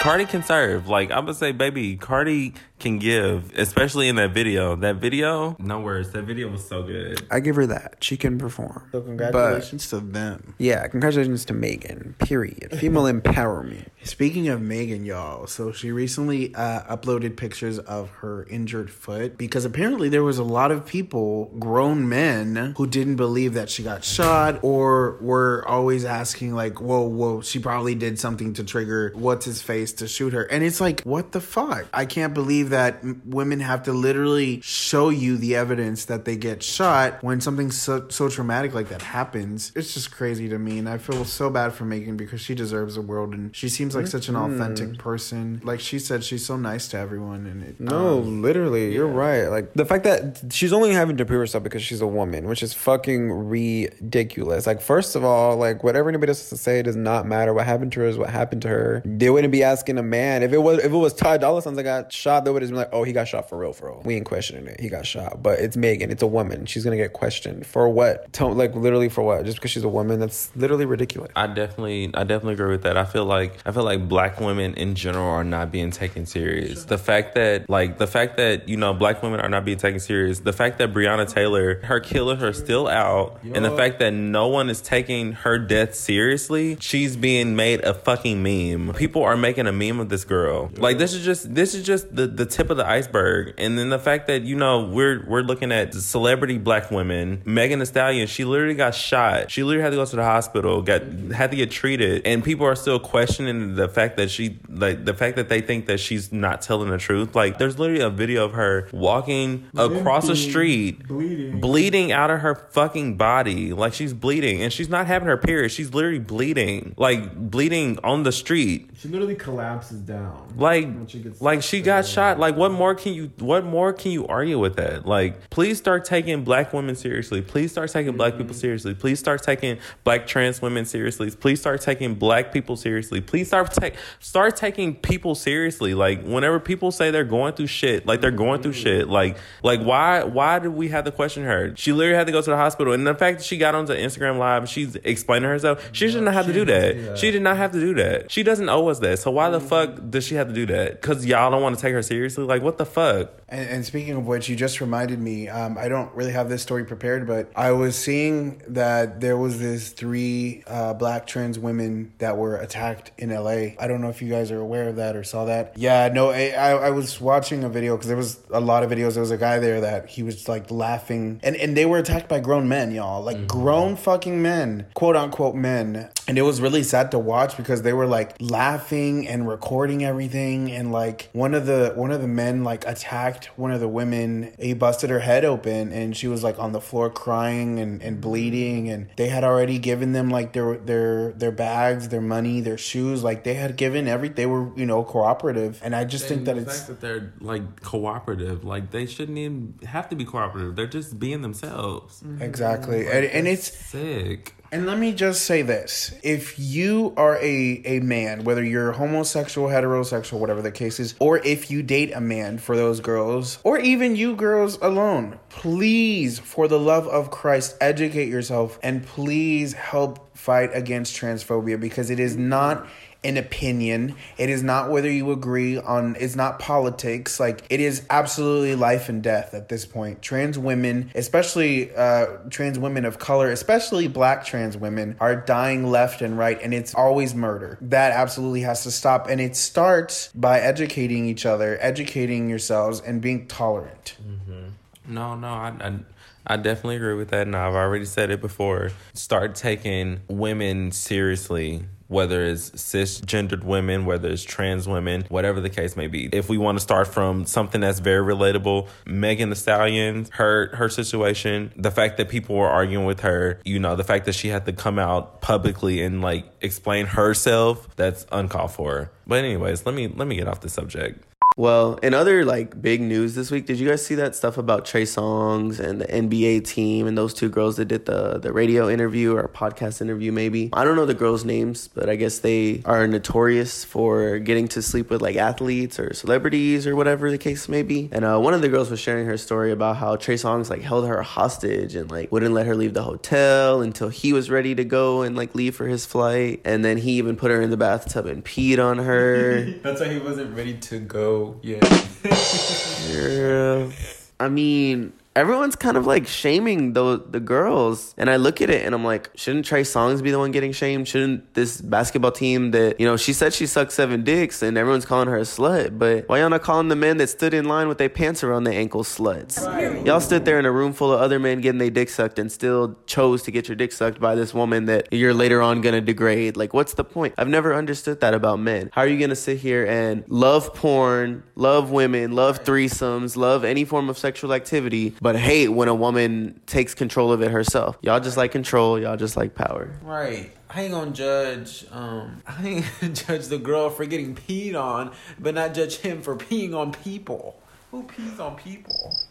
Speaker 4: Cardi can serve. Like I would say, baby, Cardi can give, especially in that video. That video, no words. That video was so good.
Speaker 1: I give her that. She can perform.
Speaker 3: so
Speaker 1: But
Speaker 3: congratulations to them.
Speaker 1: yeah, congratulations to Megan. Period. Female (laughs) empowerment.
Speaker 3: Speaking of Megan, y'all, so she recently uh, uploaded pictures of her injured foot because apparently there was a lot of people, grown men, who didn't believe that she got shot or were always asking like, "Whoa, whoa, she probably did something to trigger what's his face to shoot her." And it's like, what the fuck? I can't believe that women have to literally show you the evidence that they get shot when something so, so traumatic like that happens. It's just crazy to me, and I feel so bad for Megan because she deserves the world and she seems like such an authentic person. Like she said, she's so nice to everyone, and it,
Speaker 1: No,
Speaker 3: um,
Speaker 1: literally, you're right. Like the fact that she's only having to prove herself because she's a woman, which is fucking ridiculous. Like, first of all, like whatever anybody else has to say does not matter. What happened to her is what happened to her. They wouldn't be asking a man if it was if it was Ty Dolla Sign that got shot. They would have been like, oh, he got shot for real, for real. We ain't questioning it. He got shot, but it's Megan. It's a woman. She's gonna get questioned for what? Tell, like literally for what? Just because she's a woman? That's literally ridiculous.
Speaker 4: I definitely, I definitely agree with that. I feel like, I feel like black women in general are not being taken serious. The fact that, like, the fact that you know, black women are not being taken serious. The fact that Breonna Taylor, her killers are still out, and the fact that no one is taking her death seriously. She's being made a fucking meme. People are making a meme of this girl. Like, this is just, this is just the the tip of the iceberg. And then the fact that you know, we're we're looking at celebrity black women. Megan Thee Stallion, she literally got shot. She literally had to go to the hospital, got had to get treated, and people are still questioning and the fact that she like the fact that they think that she's not telling the truth. Like there's literally a video of her walking across the street,
Speaker 3: bleeding.
Speaker 4: bleeding out of her fucking body, like she's bleeding, and she's not having her period. She's literally bleeding, like bleeding on the street.
Speaker 1: She literally collapses down.
Speaker 4: Like,
Speaker 1: she
Speaker 4: like she got shot. Like, what more can you? What more can you argue with that? Like, please start taking black women seriously. Please start taking black people mm-hmm. seriously. Please start taking black trans women seriously. Please start taking black people seriously. Please start take start taking people seriously. Like, whenever people say they're going through shit, like they're going through shit. Like, like why why did we have to question her? She literally had to go to the hospital, and the fact that she got onto Instagram live, she's explaining herself. She did not have to do that. She did not have to do that. She doesn't owe us that. So why the fuck does she have to do that? Because y'all don't want to take her seriously. Like, what the fuck?
Speaker 3: And, and speaking of which, you just reminded me. Um, I don't really have this story prepared, but I was seeing that there was this three uh, black trans women that were attacked in LA. I don't know if you guys are aware of that or saw that. Yeah, no, I, I, was watching a video because there was a lot of videos. There was a guy there that he was like laughing, and and they were attacked by grown men, y'all, like mm-hmm. grown fucking men, quote unquote men. And it was really sad to watch because they were like laughing and recording everything, and like one of the one of the men like attacked one of the women. He busted her head open, and she was like on the floor crying and, and bleeding. And they had already given them like their their their bags, their money, their shoes. Like they had given every. They were you know cooperative, and I just think that
Speaker 4: the
Speaker 3: it's
Speaker 4: fact that they're like cooperative, like they shouldn't even have to be cooperative. They're just being themselves.
Speaker 3: exactly, mm-hmm. and, and it's
Speaker 4: Sick.
Speaker 3: And let me just say this. If you are a, a man, whether you're homosexual, heterosexual, whatever the case is, or if you date a man for those girls, or even you girls alone, please, for the love of Christ, educate yourself and please help fight against transphobia because it is not an opinion. It is not whether you agree on, it's not politics. Like, it is absolutely life and death at this point. Trans women, especially uh, trans women of color, especially black trans women, are dying left and right, and it's always murder. That absolutely has to stop. And it starts by educating each other, educating yourselves, and being tolerant.
Speaker 4: No, no, I, I, I definitely agree with that. And I've already said it before. Start taking women seriously. Whether it's cisgendered women, whether it's trans women, whatever the case may be. If we want to start from something that's very relatable, Megan Thee Stallion, her her situation, the fact that people were arguing with her, you know, the fact that she had to come out publicly and like explain herself, that's uncalled for. But anyways, let me let me get off the subject.
Speaker 2: Well, in other like big news this week, did you guys see that stuff about Trey Songz and the NBA team and those two girls that did the the radio interview or podcast interview? Maybe I don't know the girls' names, but I guess they are notorious for getting to sleep with like athletes or celebrities or whatever the case may be. And uh, one of the girls was sharing her story about how Trey Songz like held her hostage and like wouldn't let her leave the hotel until he was ready to go and like leave for his flight, and then he even put her in the bathtub and peed on her. (laughs)
Speaker 1: That's why he wasn't ready to go yet. (laughs)
Speaker 2: Yeah. I mean, everyone's kind of like shaming the the girls, and I look at it and I'm like, shouldn't Trey Songz be the one getting shamed? Shouldn't this basketball team that you know she said she sucked seven dicks and everyone's calling her a slut? But why y'all not calling the men that stood in line with their pants around their ankles sluts? Y'all stood there in a room full of other men getting their dick sucked and still chose to get your dick sucked by this woman that you're later on gonna degrade. Like, what's the point? I've never understood that about men. How are you gonna sit here and love porn, love women, love threesomes, love any form of sexual activity, but hate when a woman takes control of it herself? Y'all just like control, y'all just like power.
Speaker 1: Right. I ain't gonna judge. Um, (laughs) I ain't gonna judge the girl for getting peed on, but not judge him for peeing on people. Who pees on people? (laughs)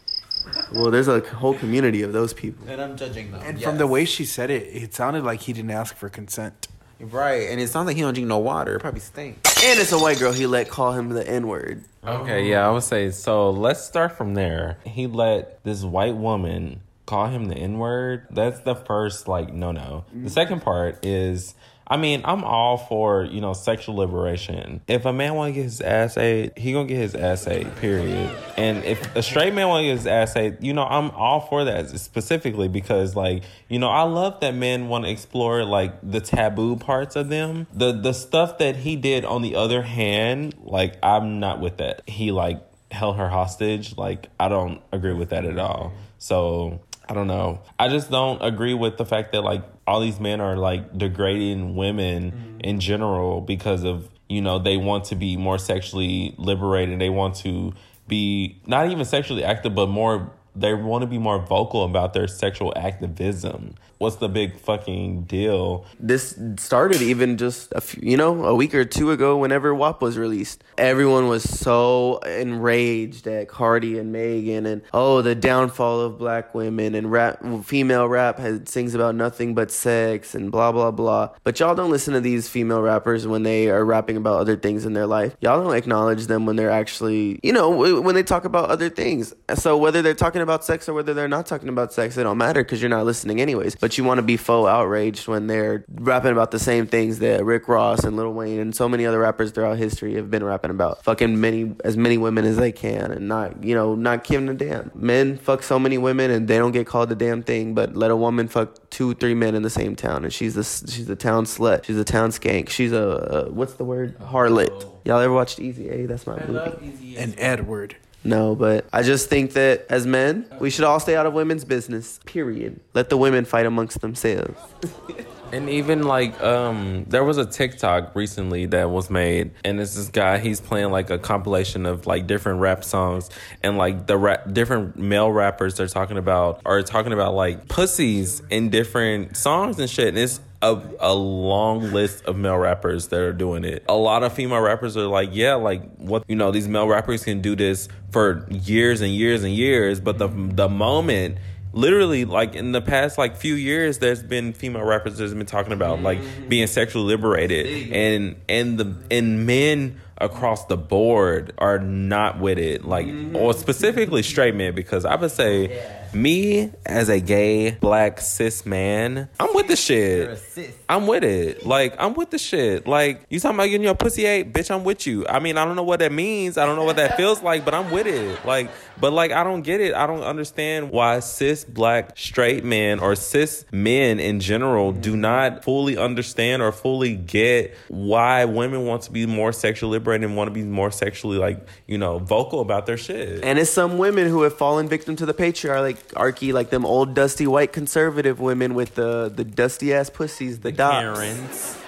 Speaker 2: Well, there's a whole community of those people.
Speaker 1: And I'm judging them.
Speaker 3: And from the way she said it, it sounded like he didn't ask for consent.
Speaker 1: Right, and it sounds like he don't drink no water. It probably stinks.
Speaker 2: And it's a white girl he let call him the N word.
Speaker 4: Okay, yeah, I would say so. Let's start from there. He let this white woman call him the N word. That's the first, like, no, no. The second part is, I mean, I'm all for you know sexual liberation. If a man want to get his ass ate, he gonna get his ass ate. Period. And if a straight man want to get his ass ate, you know, I'm all for that specifically because, like, you know, I love that men want to explore like the taboo parts of them. The the stuff that he did, on the other hand, like, I'm not with that. He like held her hostage. Like, I don't agree with that at all. So I don't know. I just don't agree with the fact that like all these men are like degrading women mm-hmm. in general because of you know they want to be more sexually liberated. They want to be not even sexually active, but more they want to be more vocal about their sexual activism. What's the big fucking deal?
Speaker 2: This started even just a few, you know, a week or two ago whenever WAP was released. Everyone was so enraged at Cardi and Megan and oh, the downfall of black women and rap female rap has sings about nothing but sex and blah blah blah. But y'all don't listen to these female rappers when they are rapping about other things in their life. Y'all don't acknowledge them when they're actually, you know, when they talk about other things. So whether they're talking about sex or whether they're not talking about sex, it don't matter because you're not listening anyways. But you want to be faux outraged when they're rapping about the same things that Rick Ross and Lil Wayne and so many other rappers throughout history have been rapping about. Fucking many as many women as they can and not you know not giving a damn. Men fuck so many women and they don't get called a damn thing, but let a woman fuck two three men in the same town and she's the she's a town slut. She's a town skank. She's a, a what's the word harlot. Y'all ever watched Easy A? That's my movie.
Speaker 3: And Edward.
Speaker 2: No, but I just think that as men, we should all stay out of women's business. Period. Let the women fight amongst themselves. (laughs)
Speaker 4: And even like um there was a TikTok recently that was made and it's this guy he's playing like a compilation of like different rap songs and like the rap different male rappers they're talking about are talking about like pussies in different songs and shit and it's a, a long list of male rappers that are doing it. A lot of female rappers are like, yeah, like what you know, these male rappers can do this for years and years and years, but the the moment literally like in the past like few years there's been female rappers that's been talking about like mm-hmm. being sexually liberated. And and the and men across the board are not with it like or specifically straight men because i would say me as a gay black cis man i'm with the shit. i'm with it. Like i'm with the shit. Like you talking about getting your pussy ate? Bitch i'm with you. I mean i don't know what that means. I don't know what that feels (laughs) like but i'm with it. Like but like i don't get it. I don't understand why cis black straight men or cis men in general do not fully understand or fully get why women want to be more sexually liberated and want to be more sexually like you know vocal about their shit
Speaker 2: And it's some women who have fallen victim to the patriarchy, like them old dusty white conservative women with the the dusty ass pussies, the, docs.
Speaker 4: Karens.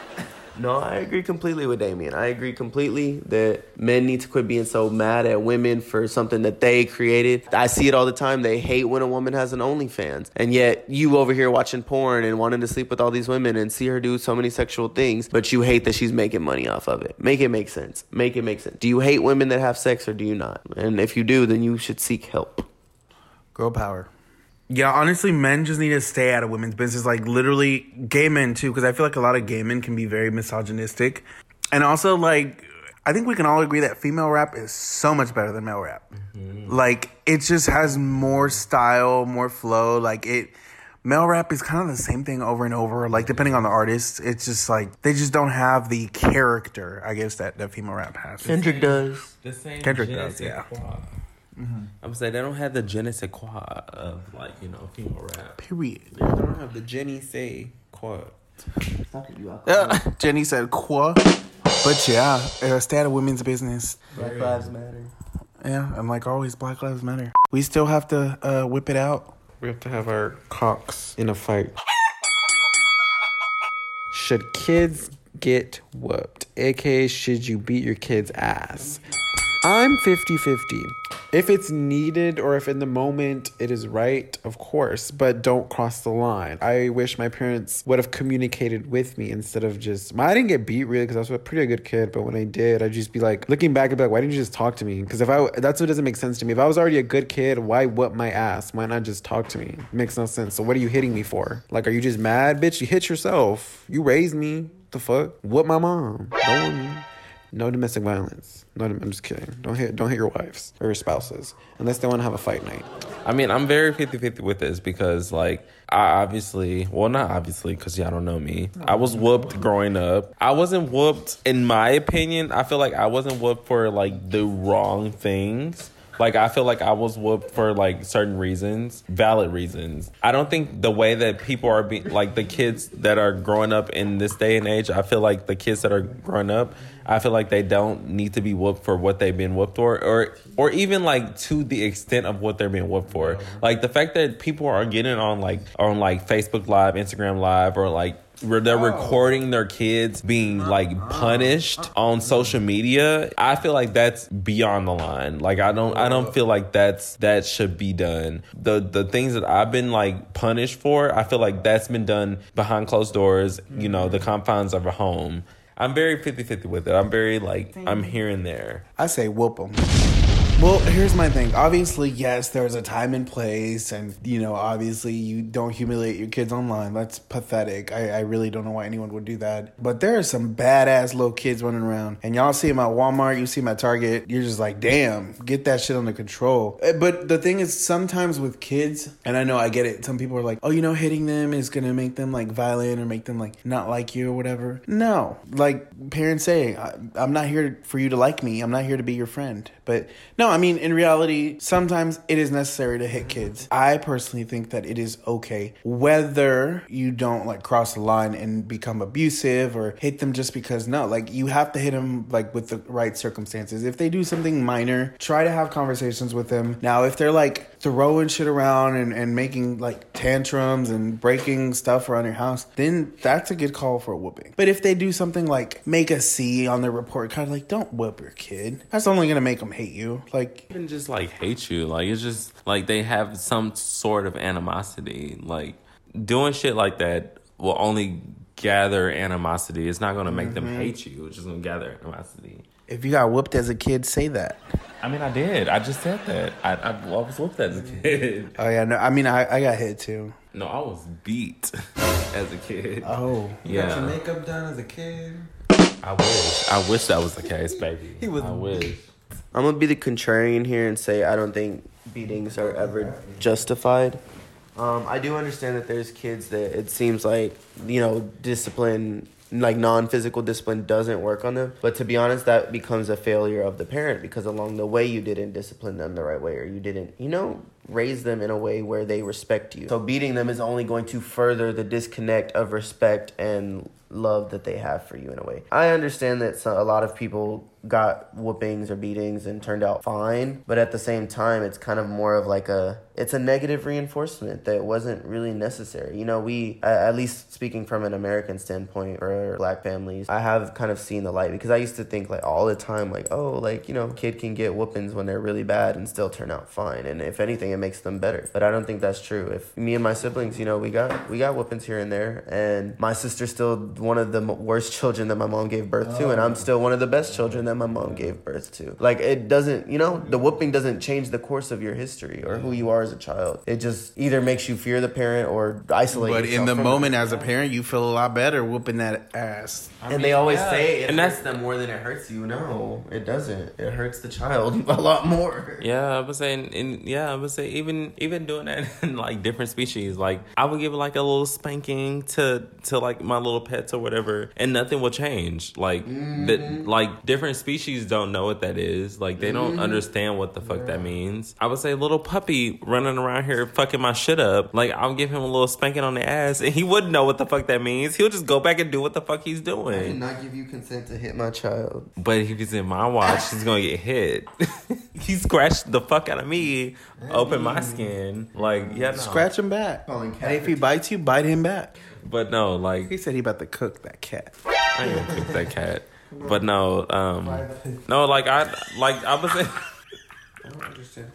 Speaker 2: No, I agree completely with Damien. I agree completely that men need to quit being so mad at women for something that they created. I see it all the time. They hate when a woman has an OnlyFans. And yet you over here watching porn and wanting to sleep with all these women and see her do so many sexual things, but you hate that she's making money off of it. Make it make sense. Make it make sense. Do you hate women that have sex or do you not? And if you do, then you should seek help.
Speaker 3: Girl power. Yeah, honestly, men just need to stay out of women's business. Like literally, gay men too, because I feel like a lot of gay men can be very misogynistic, and also like I think we can all agree that female rap is so much better than male rap. Mm-hmm. Like it just has more style, more flow. Like it, male rap is kind of the same thing over and over. Like depending on the artist, it's just like they just don't have the character. I guess that that female rap has.
Speaker 2: Kendrick does.
Speaker 4: The same
Speaker 3: Kendrick
Speaker 4: je ne
Speaker 3: does,
Speaker 4: sais
Speaker 3: yeah.
Speaker 4: quoi. I'm saying they don't have the je ne sais quoi of like you know female rap.
Speaker 3: Period.
Speaker 1: They don't have the Jenny say quote.
Speaker 3: Uh, (laughs) Jenny said qua. But yeah, uh, stay out of women's business.
Speaker 2: Black Lives Matter.
Speaker 3: Yeah, and like always, Black Lives Matter. We still have to uh, whip it out.
Speaker 1: We have to have our cocks in a fight. Should kids get whooped? AKA, should you beat your kid's ass? I'm 50 50. If it's needed or if in the moment it is right, of course, but don't cross the line. I wish my parents would have communicated with me instead of just. I didn't get beat really because I was a pretty good kid, but when I did, I'd just be like, looking back, I'd be like, why didn't you just talk to me? Because if I, that's what doesn't make sense to me. If I was already a good kid, why whoop my ass? Why not just talk to me? makes no sense. So what are you hitting me for? Like, are you just mad, bitch? You hit yourself. You raised me. The fuck? Whoop my mom. Don't. No domestic violence. No, I'm just kidding. Don't hit, don't hit your wives or your spouses unless they want to have a fight night.
Speaker 4: I mean, I'm very 50 50 with this because, like, I obviously, well, not obviously, because y'all don't know me. I was whooped growing up. I wasn't whooped, in my opinion, I feel like I wasn't whooped for, like, the wrong things. Like, I feel like I was whooped for, like, certain reasons, valid reasons. I don't think the way that people are being, like, the kids that are growing up in this day and age, I feel like the kids that are growing up, I feel like they don't need to be whooped for what they've been whooped for, or or even like to the extent of what they're being whooped for. Like the fact that people are getting on like on like Facebook Live, Instagram Live, or like they're oh. recording their kids being like punished uh-huh. on social media, I feel like that's beyond the line. Like I don't I don't feel like that's that should be done. The the things that I've been like punished for, I feel like that's been done behind closed doors, you know, the mm-hmm. confines of a home. I'm very 50-50 with it. I'm very like I'm here and there.
Speaker 3: I say whoop them. Well, here's my thing. Obviously, yes, there's a time and place, and you know, obviously, you don't humiliate your kids online. That's pathetic. I, I really don't know why anyone would do that. But there are some badass little kids running around, and y'all see them at Walmart, you see them at Target. You're just like, damn, get that shit under control. Uh, But the thing is, sometimes with kids, and I know I get it. Some people are like, oh, you know, hitting them is gonna make them like violent or make them like not like you or whatever. No, like parents say, I'm not here for you to like me. I'm not here to be your friend. But no, I mean, in reality, sometimes it is necessary to hit kids. I personally think that it is okay whether you don't like cross the line and become abusive or hit them just because no, like you have to hit them like with the right circumstances. If they do something minor, try to have conversations with them. Now, if they're like throwing shit around and, and making like tantrums and breaking stuff around your house, then that's a good call for a whooping. But if they do something like make a C on their report card, like don't whoop your kid. That's only gonna make them hate you. Like
Speaker 4: even just like hate you. Like it's just like they have some sort of animosity. Like doing shit like that will only gather animosity. It's not gonna make them mm-hmm. hate you. It's just gonna gather animosity.
Speaker 3: If you got whooped as a kid, say that.
Speaker 4: I mean, I did. I just said that. I, I, I was whooped as a kid.
Speaker 3: Oh yeah, no, I mean I, I got hit too.
Speaker 4: No, I was beat (laughs) as a kid.
Speaker 3: Oh.
Speaker 1: You got your makeup done as a kid.
Speaker 4: I wish. I wish that was the case, baby.
Speaker 1: He was
Speaker 4: I wish.
Speaker 2: I'm gonna be the contrarian here and say I don't think beatings are ever justified. Um, I do understand that there's kids that it seems like you know discipline, like non-physical discipline, doesn't work on them. But to be honest, that becomes a failure of the parent because along the way you didn't discipline them the right way, or you didn't, you know, raise them in a way where they respect you. So beating them is only going to further the disconnect of respect and love that they have for you in a way. I understand that so, a lot of people got whoopings or beatings and turned out fine, but at the same time it's kind of more of like a it's a negative reinforcement that wasn't really necessary. You know, we at least speaking from an American standpoint or black families, I have kind of seen the light because I used to think like all the time like, oh, like, you know, kid can get whoopings when they're really bad and still turn out fine and if anything it makes them better. But I don't think that's true. If me and my siblings, you know, we got we got whoopings here and there and my sister's still one of the worst children that my mom gave birth to and I'm oh. still one of the best children that my mom gave birth to. Like it doesn't, you know, the whooping doesn't change the course of your history or who you are as a child. It just either makes you fear the parent or isolate
Speaker 3: But in the moment
Speaker 2: it.
Speaker 3: as a parent, you feel a lot better whooping that ass.
Speaker 2: and they always
Speaker 4: yeah.
Speaker 2: say it
Speaker 4: And
Speaker 2: hurts
Speaker 4: that's-
Speaker 2: them more than it hurts you. No, it doesn't. It hurts the child (laughs) a lot more.
Speaker 4: Yeah, I was saying, and yeah, I would even even doing that (laughs) in like different species, like I would give like a little spanking to to like my little pets or whatever, and nothing will change. Like that, mm-hmm. like different species don't know what that is. Like they don't mm-hmm. understand what the fuck that means. I would say little puppy running around here fucking my shit up. Like I'll give him a little spanking on the ass, and he wouldn't know what the fuck that means. He'll just go back and do what the fuck he's doing.
Speaker 2: I did not give you consent to hit my child.
Speaker 4: But if he's in my watch, he's gonna get hit. (laughs) he scratched the fuck out of me, open my skin. Like, yeah, no.
Speaker 3: Scratch him back.
Speaker 2: Calling
Speaker 3: And if he bites you, bite him back.
Speaker 4: But no, like
Speaker 3: He
Speaker 4: like,
Speaker 3: said he about to cook that cat.
Speaker 4: I ain't gonna cook that cat. But no, um, no, like I, like I was,
Speaker 1: I don't understand.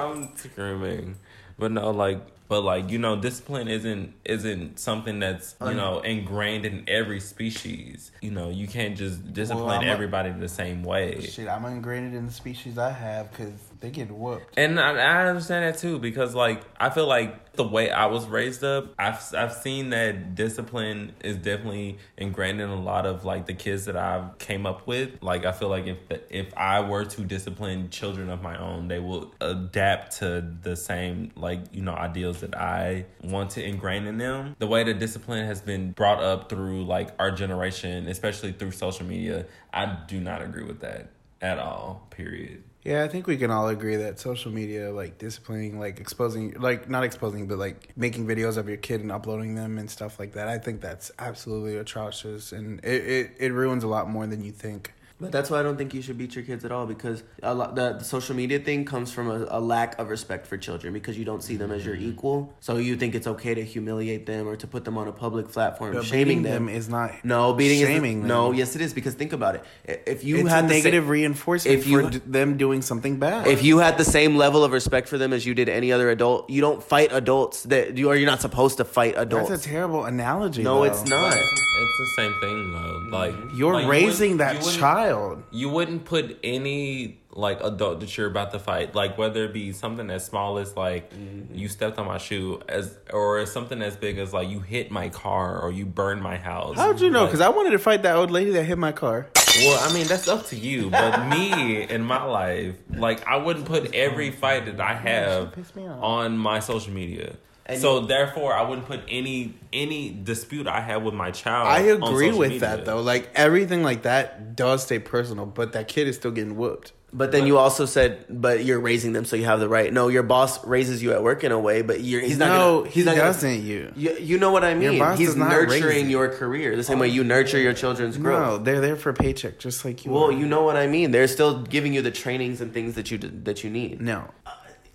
Speaker 4: I'm screaming. But no, like, but like you know, discipline isn't isn't something that's you know ingrained in every species. You know, you can't just discipline
Speaker 3: I'm a-
Speaker 4: everybody the same way.
Speaker 3: Shit, I'm ingrained in the species I have because they get whooped.
Speaker 4: And I, I understand that too because like I feel like the way I was raised up, I've I've seen that discipline is definitely ingrained in a lot of like the kids that I came up with. Like I feel like if if I were to discipline children of my own, they will adapt to the same like you know ideals that I want to ingrain in them. The way that discipline has been brought up through like our generation, especially through social media, I do not agree with that at all. Period.
Speaker 3: Yeah, I think we can all agree that social media, like disciplining, like exposing, like not exposing, but like making videos of your kid and uploading them and stuff like that. I think that's absolutely atrocious, and it, it, it ruins a lot more than you think.
Speaker 2: But that's why I don't think you should beat your kids at all because a lot the, the social media thing comes from a, a lack of respect for children because you don't see them as your
Speaker 3: Mm-hmm.
Speaker 2: equal. So you think it's okay to humiliate them or to put them on a public platform,
Speaker 3: But
Speaker 2: shaming them.
Speaker 3: them is not
Speaker 2: no beating
Speaker 3: shaming
Speaker 2: is
Speaker 3: them.
Speaker 2: no. Yes, it is because think about it. If you
Speaker 3: it's
Speaker 2: had
Speaker 3: negative
Speaker 2: sa-
Speaker 3: reinforcement
Speaker 2: if you-
Speaker 3: for d- them doing something bad.
Speaker 2: if you had the same level of respect for them as you did any other adult, you don't fight adults that you or you're not supposed to fight adults.
Speaker 3: that's a terrible analogy.
Speaker 2: no,
Speaker 3: though.
Speaker 2: it's not.
Speaker 4: It's the same thing though. Like
Speaker 3: You're
Speaker 4: like,
Speaker 3: raising
Speaker 4: wouldn't-
Speaker 3: that
Speaker 4: you wouldn't-
Speaker 3: child.
Speaker 4: You wouldn't put any like adult that you're about to fight, like whether it be something as small as like
Speaker 3: Mm-hmm.
Speaker 4: you stepped on my shoe, as or something as big as like you hit my car or you burned my house.
Speaker 3: How'd you know?
Speaker 4: Like,
Speaker 3: Because I wanted to fight that old lady that hit my car.
Speaker 4: well, I mean that's up to you, but (laughs) me in my life, like I wouldn't put every fight that I have
Speaker 3: pissed me off.
Speaker 4: on my social media.
Speaker 2: And
Speaker 4: so therefore, I wouldn't put any any dispute I have with my child.
Speaker 3: I agree
Speaker 4: social
Speaker 3: with
Speaker 4: media.
Speaker 3: that though. Like everything like that does stay personal, but that kid is still getting whooped.
Speaker 2: But then you also said, but you're raising them, so you have the right. No, your boss raises you at work in a way, but you're, he's not.
Speaker 3: no,
Speaker 2: gonna,
Speaker 3: he
Speaker 2: he's not gonna-
Speaker 3: doesn't. you.
Speaker 2: You, you know what I mean?
Speaker 3: boss
Speaker 2: He's
Speaker 3: not
Speaker 2: nurturing
Speaker 3: you.
Speaker 2: your career the same way you nurture your children's growth.
Speaker 3: No, they're there for a paycheck, just like you.
Speaker 2: Well,
Speaker 3: are.
Speaker 2: you know what I mean. They're still giving you the trainings and things that you that you need.
Speaker 3: no.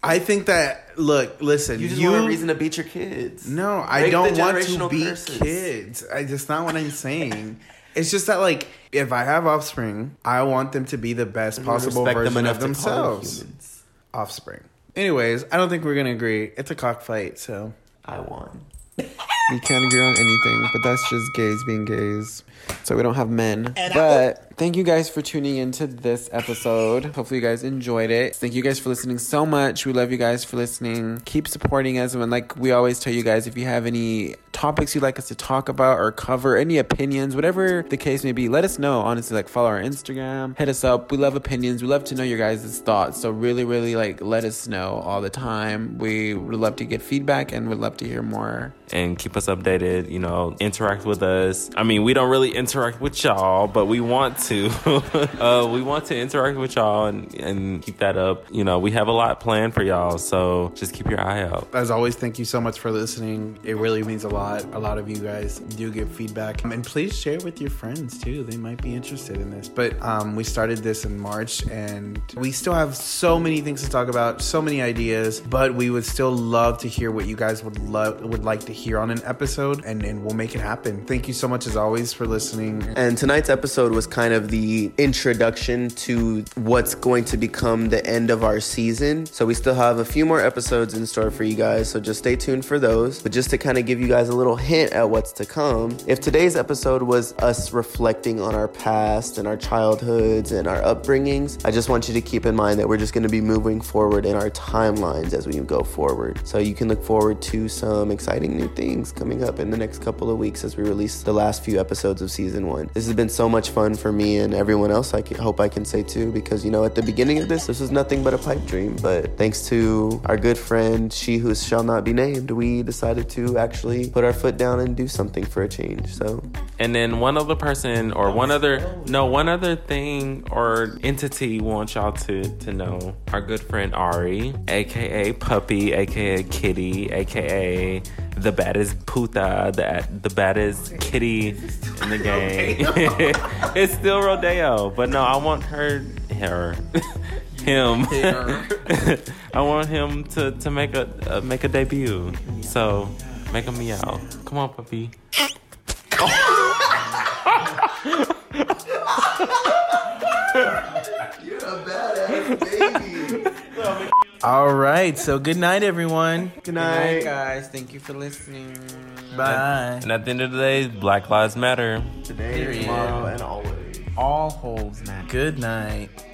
Speaker 3: I think that look, listen,
Speaker 2: You just
Speaker 3: you,
Speaker 2: want a reason to beat your kids.
Speaker 3: No, I don't want to
Speaker 2: generational
Speaker 3: beat
Speaker 2: curses.
Speaker 3: kids. I just not what I'm (laughs) saying. It's just that like if I have offspring, I want them to be the best possible
Speaker 2: Respect them
Speaker 3: version of
Speaker 2: to them
Speaker 3: themselves. Offspring. Anyways, I don't think we're gonna agree. It's a cockfight, so
Speaker 2: I won.
Speaker 1: We can't agree on anything, but that's just gays being gays. So we don't have men. But thank you guys for tuning into this episode. Hopefully you guys enjoyed it. Thank you guys for listening so much. We love you guys for listening. Keep supporting us. And like we always tell you guys, if you have any topics you'd like us to talk about or cover, any opinions, whatever the case may be, let us know. Honestly, like follow our Instagram, hit us up. We love opinions. We love to know your guys' thoughts. So really, really like let us know all the time. We would love to get feedback and would love to hear more.
Speaker 4: and keep us updated. You know, interact with us. I mean, we don't really interact with y'all, but we want to. (laughs) uh, we want to interact with y'all and, and keep that up. You know, we have a lot planned for y'all, so just keep your eye out.
Speaker 3: as always, thank you so much for listening. It really means a lot. A lot of you guys do give feedback. And please share with your friends too. They might be interested in this. But um, we started this in March and we still have so many things to talk about, so many ideas, but we would still love to hear what you guys would love would like to hear on an episode and, and we'll make it happen. Thank you so much as always for listening.
Speaker 2: And tonight's episode was kind of the introduction to what's going to become the end of our season. So we still have a few more episodes in store for you guys. So just stay tuned for those. But just to kind of give you guys a little hint at what's to come, if today's episode was us reflecting on our past and our childhoods and our upbringings, I just want you to keep in mind that we're just going to be moving forward in our timelines as we go forward. So you can look forward to some exciting new things coming up in the next couple of weeks as we release the last few episodes of season one. This has been so much fun for me and everyone else. I hope I can say too, because you know, at the beginning of this, this was nothing but a pipe dream. But thanks to our good friend, she who shall not be named, we decided to actually put our foot down and do something for a change. So
Speaker 4: And then one other person or one other no one other thing or entity wants y'all to to know. Our good friend Ari, aka Puppy, aka Kitty, aka the baddest puta, the the baddest kitty in the game. (laughs) it's still Rodeo, but no, I want her, her, (laughs) him. (laughs) I want him to to make a uh, make a debut. So make a meow. Come on, puppy.
Speaker 3: All right. So good night, everyone.
Speaker 2: good
Speaker 1: Hi
Speaker 2: night.
Speaker 1: guys, thank you for listening.
Speaker 3: Bye.
Speaker 4: And at the end of the day, Black Lives Matter.
Speaker 2: Today,
Speaker 3: Period.
Speaker 2: tomorrow, and always.
Speaker 1: All holds matter.
Speaker 3: Good night.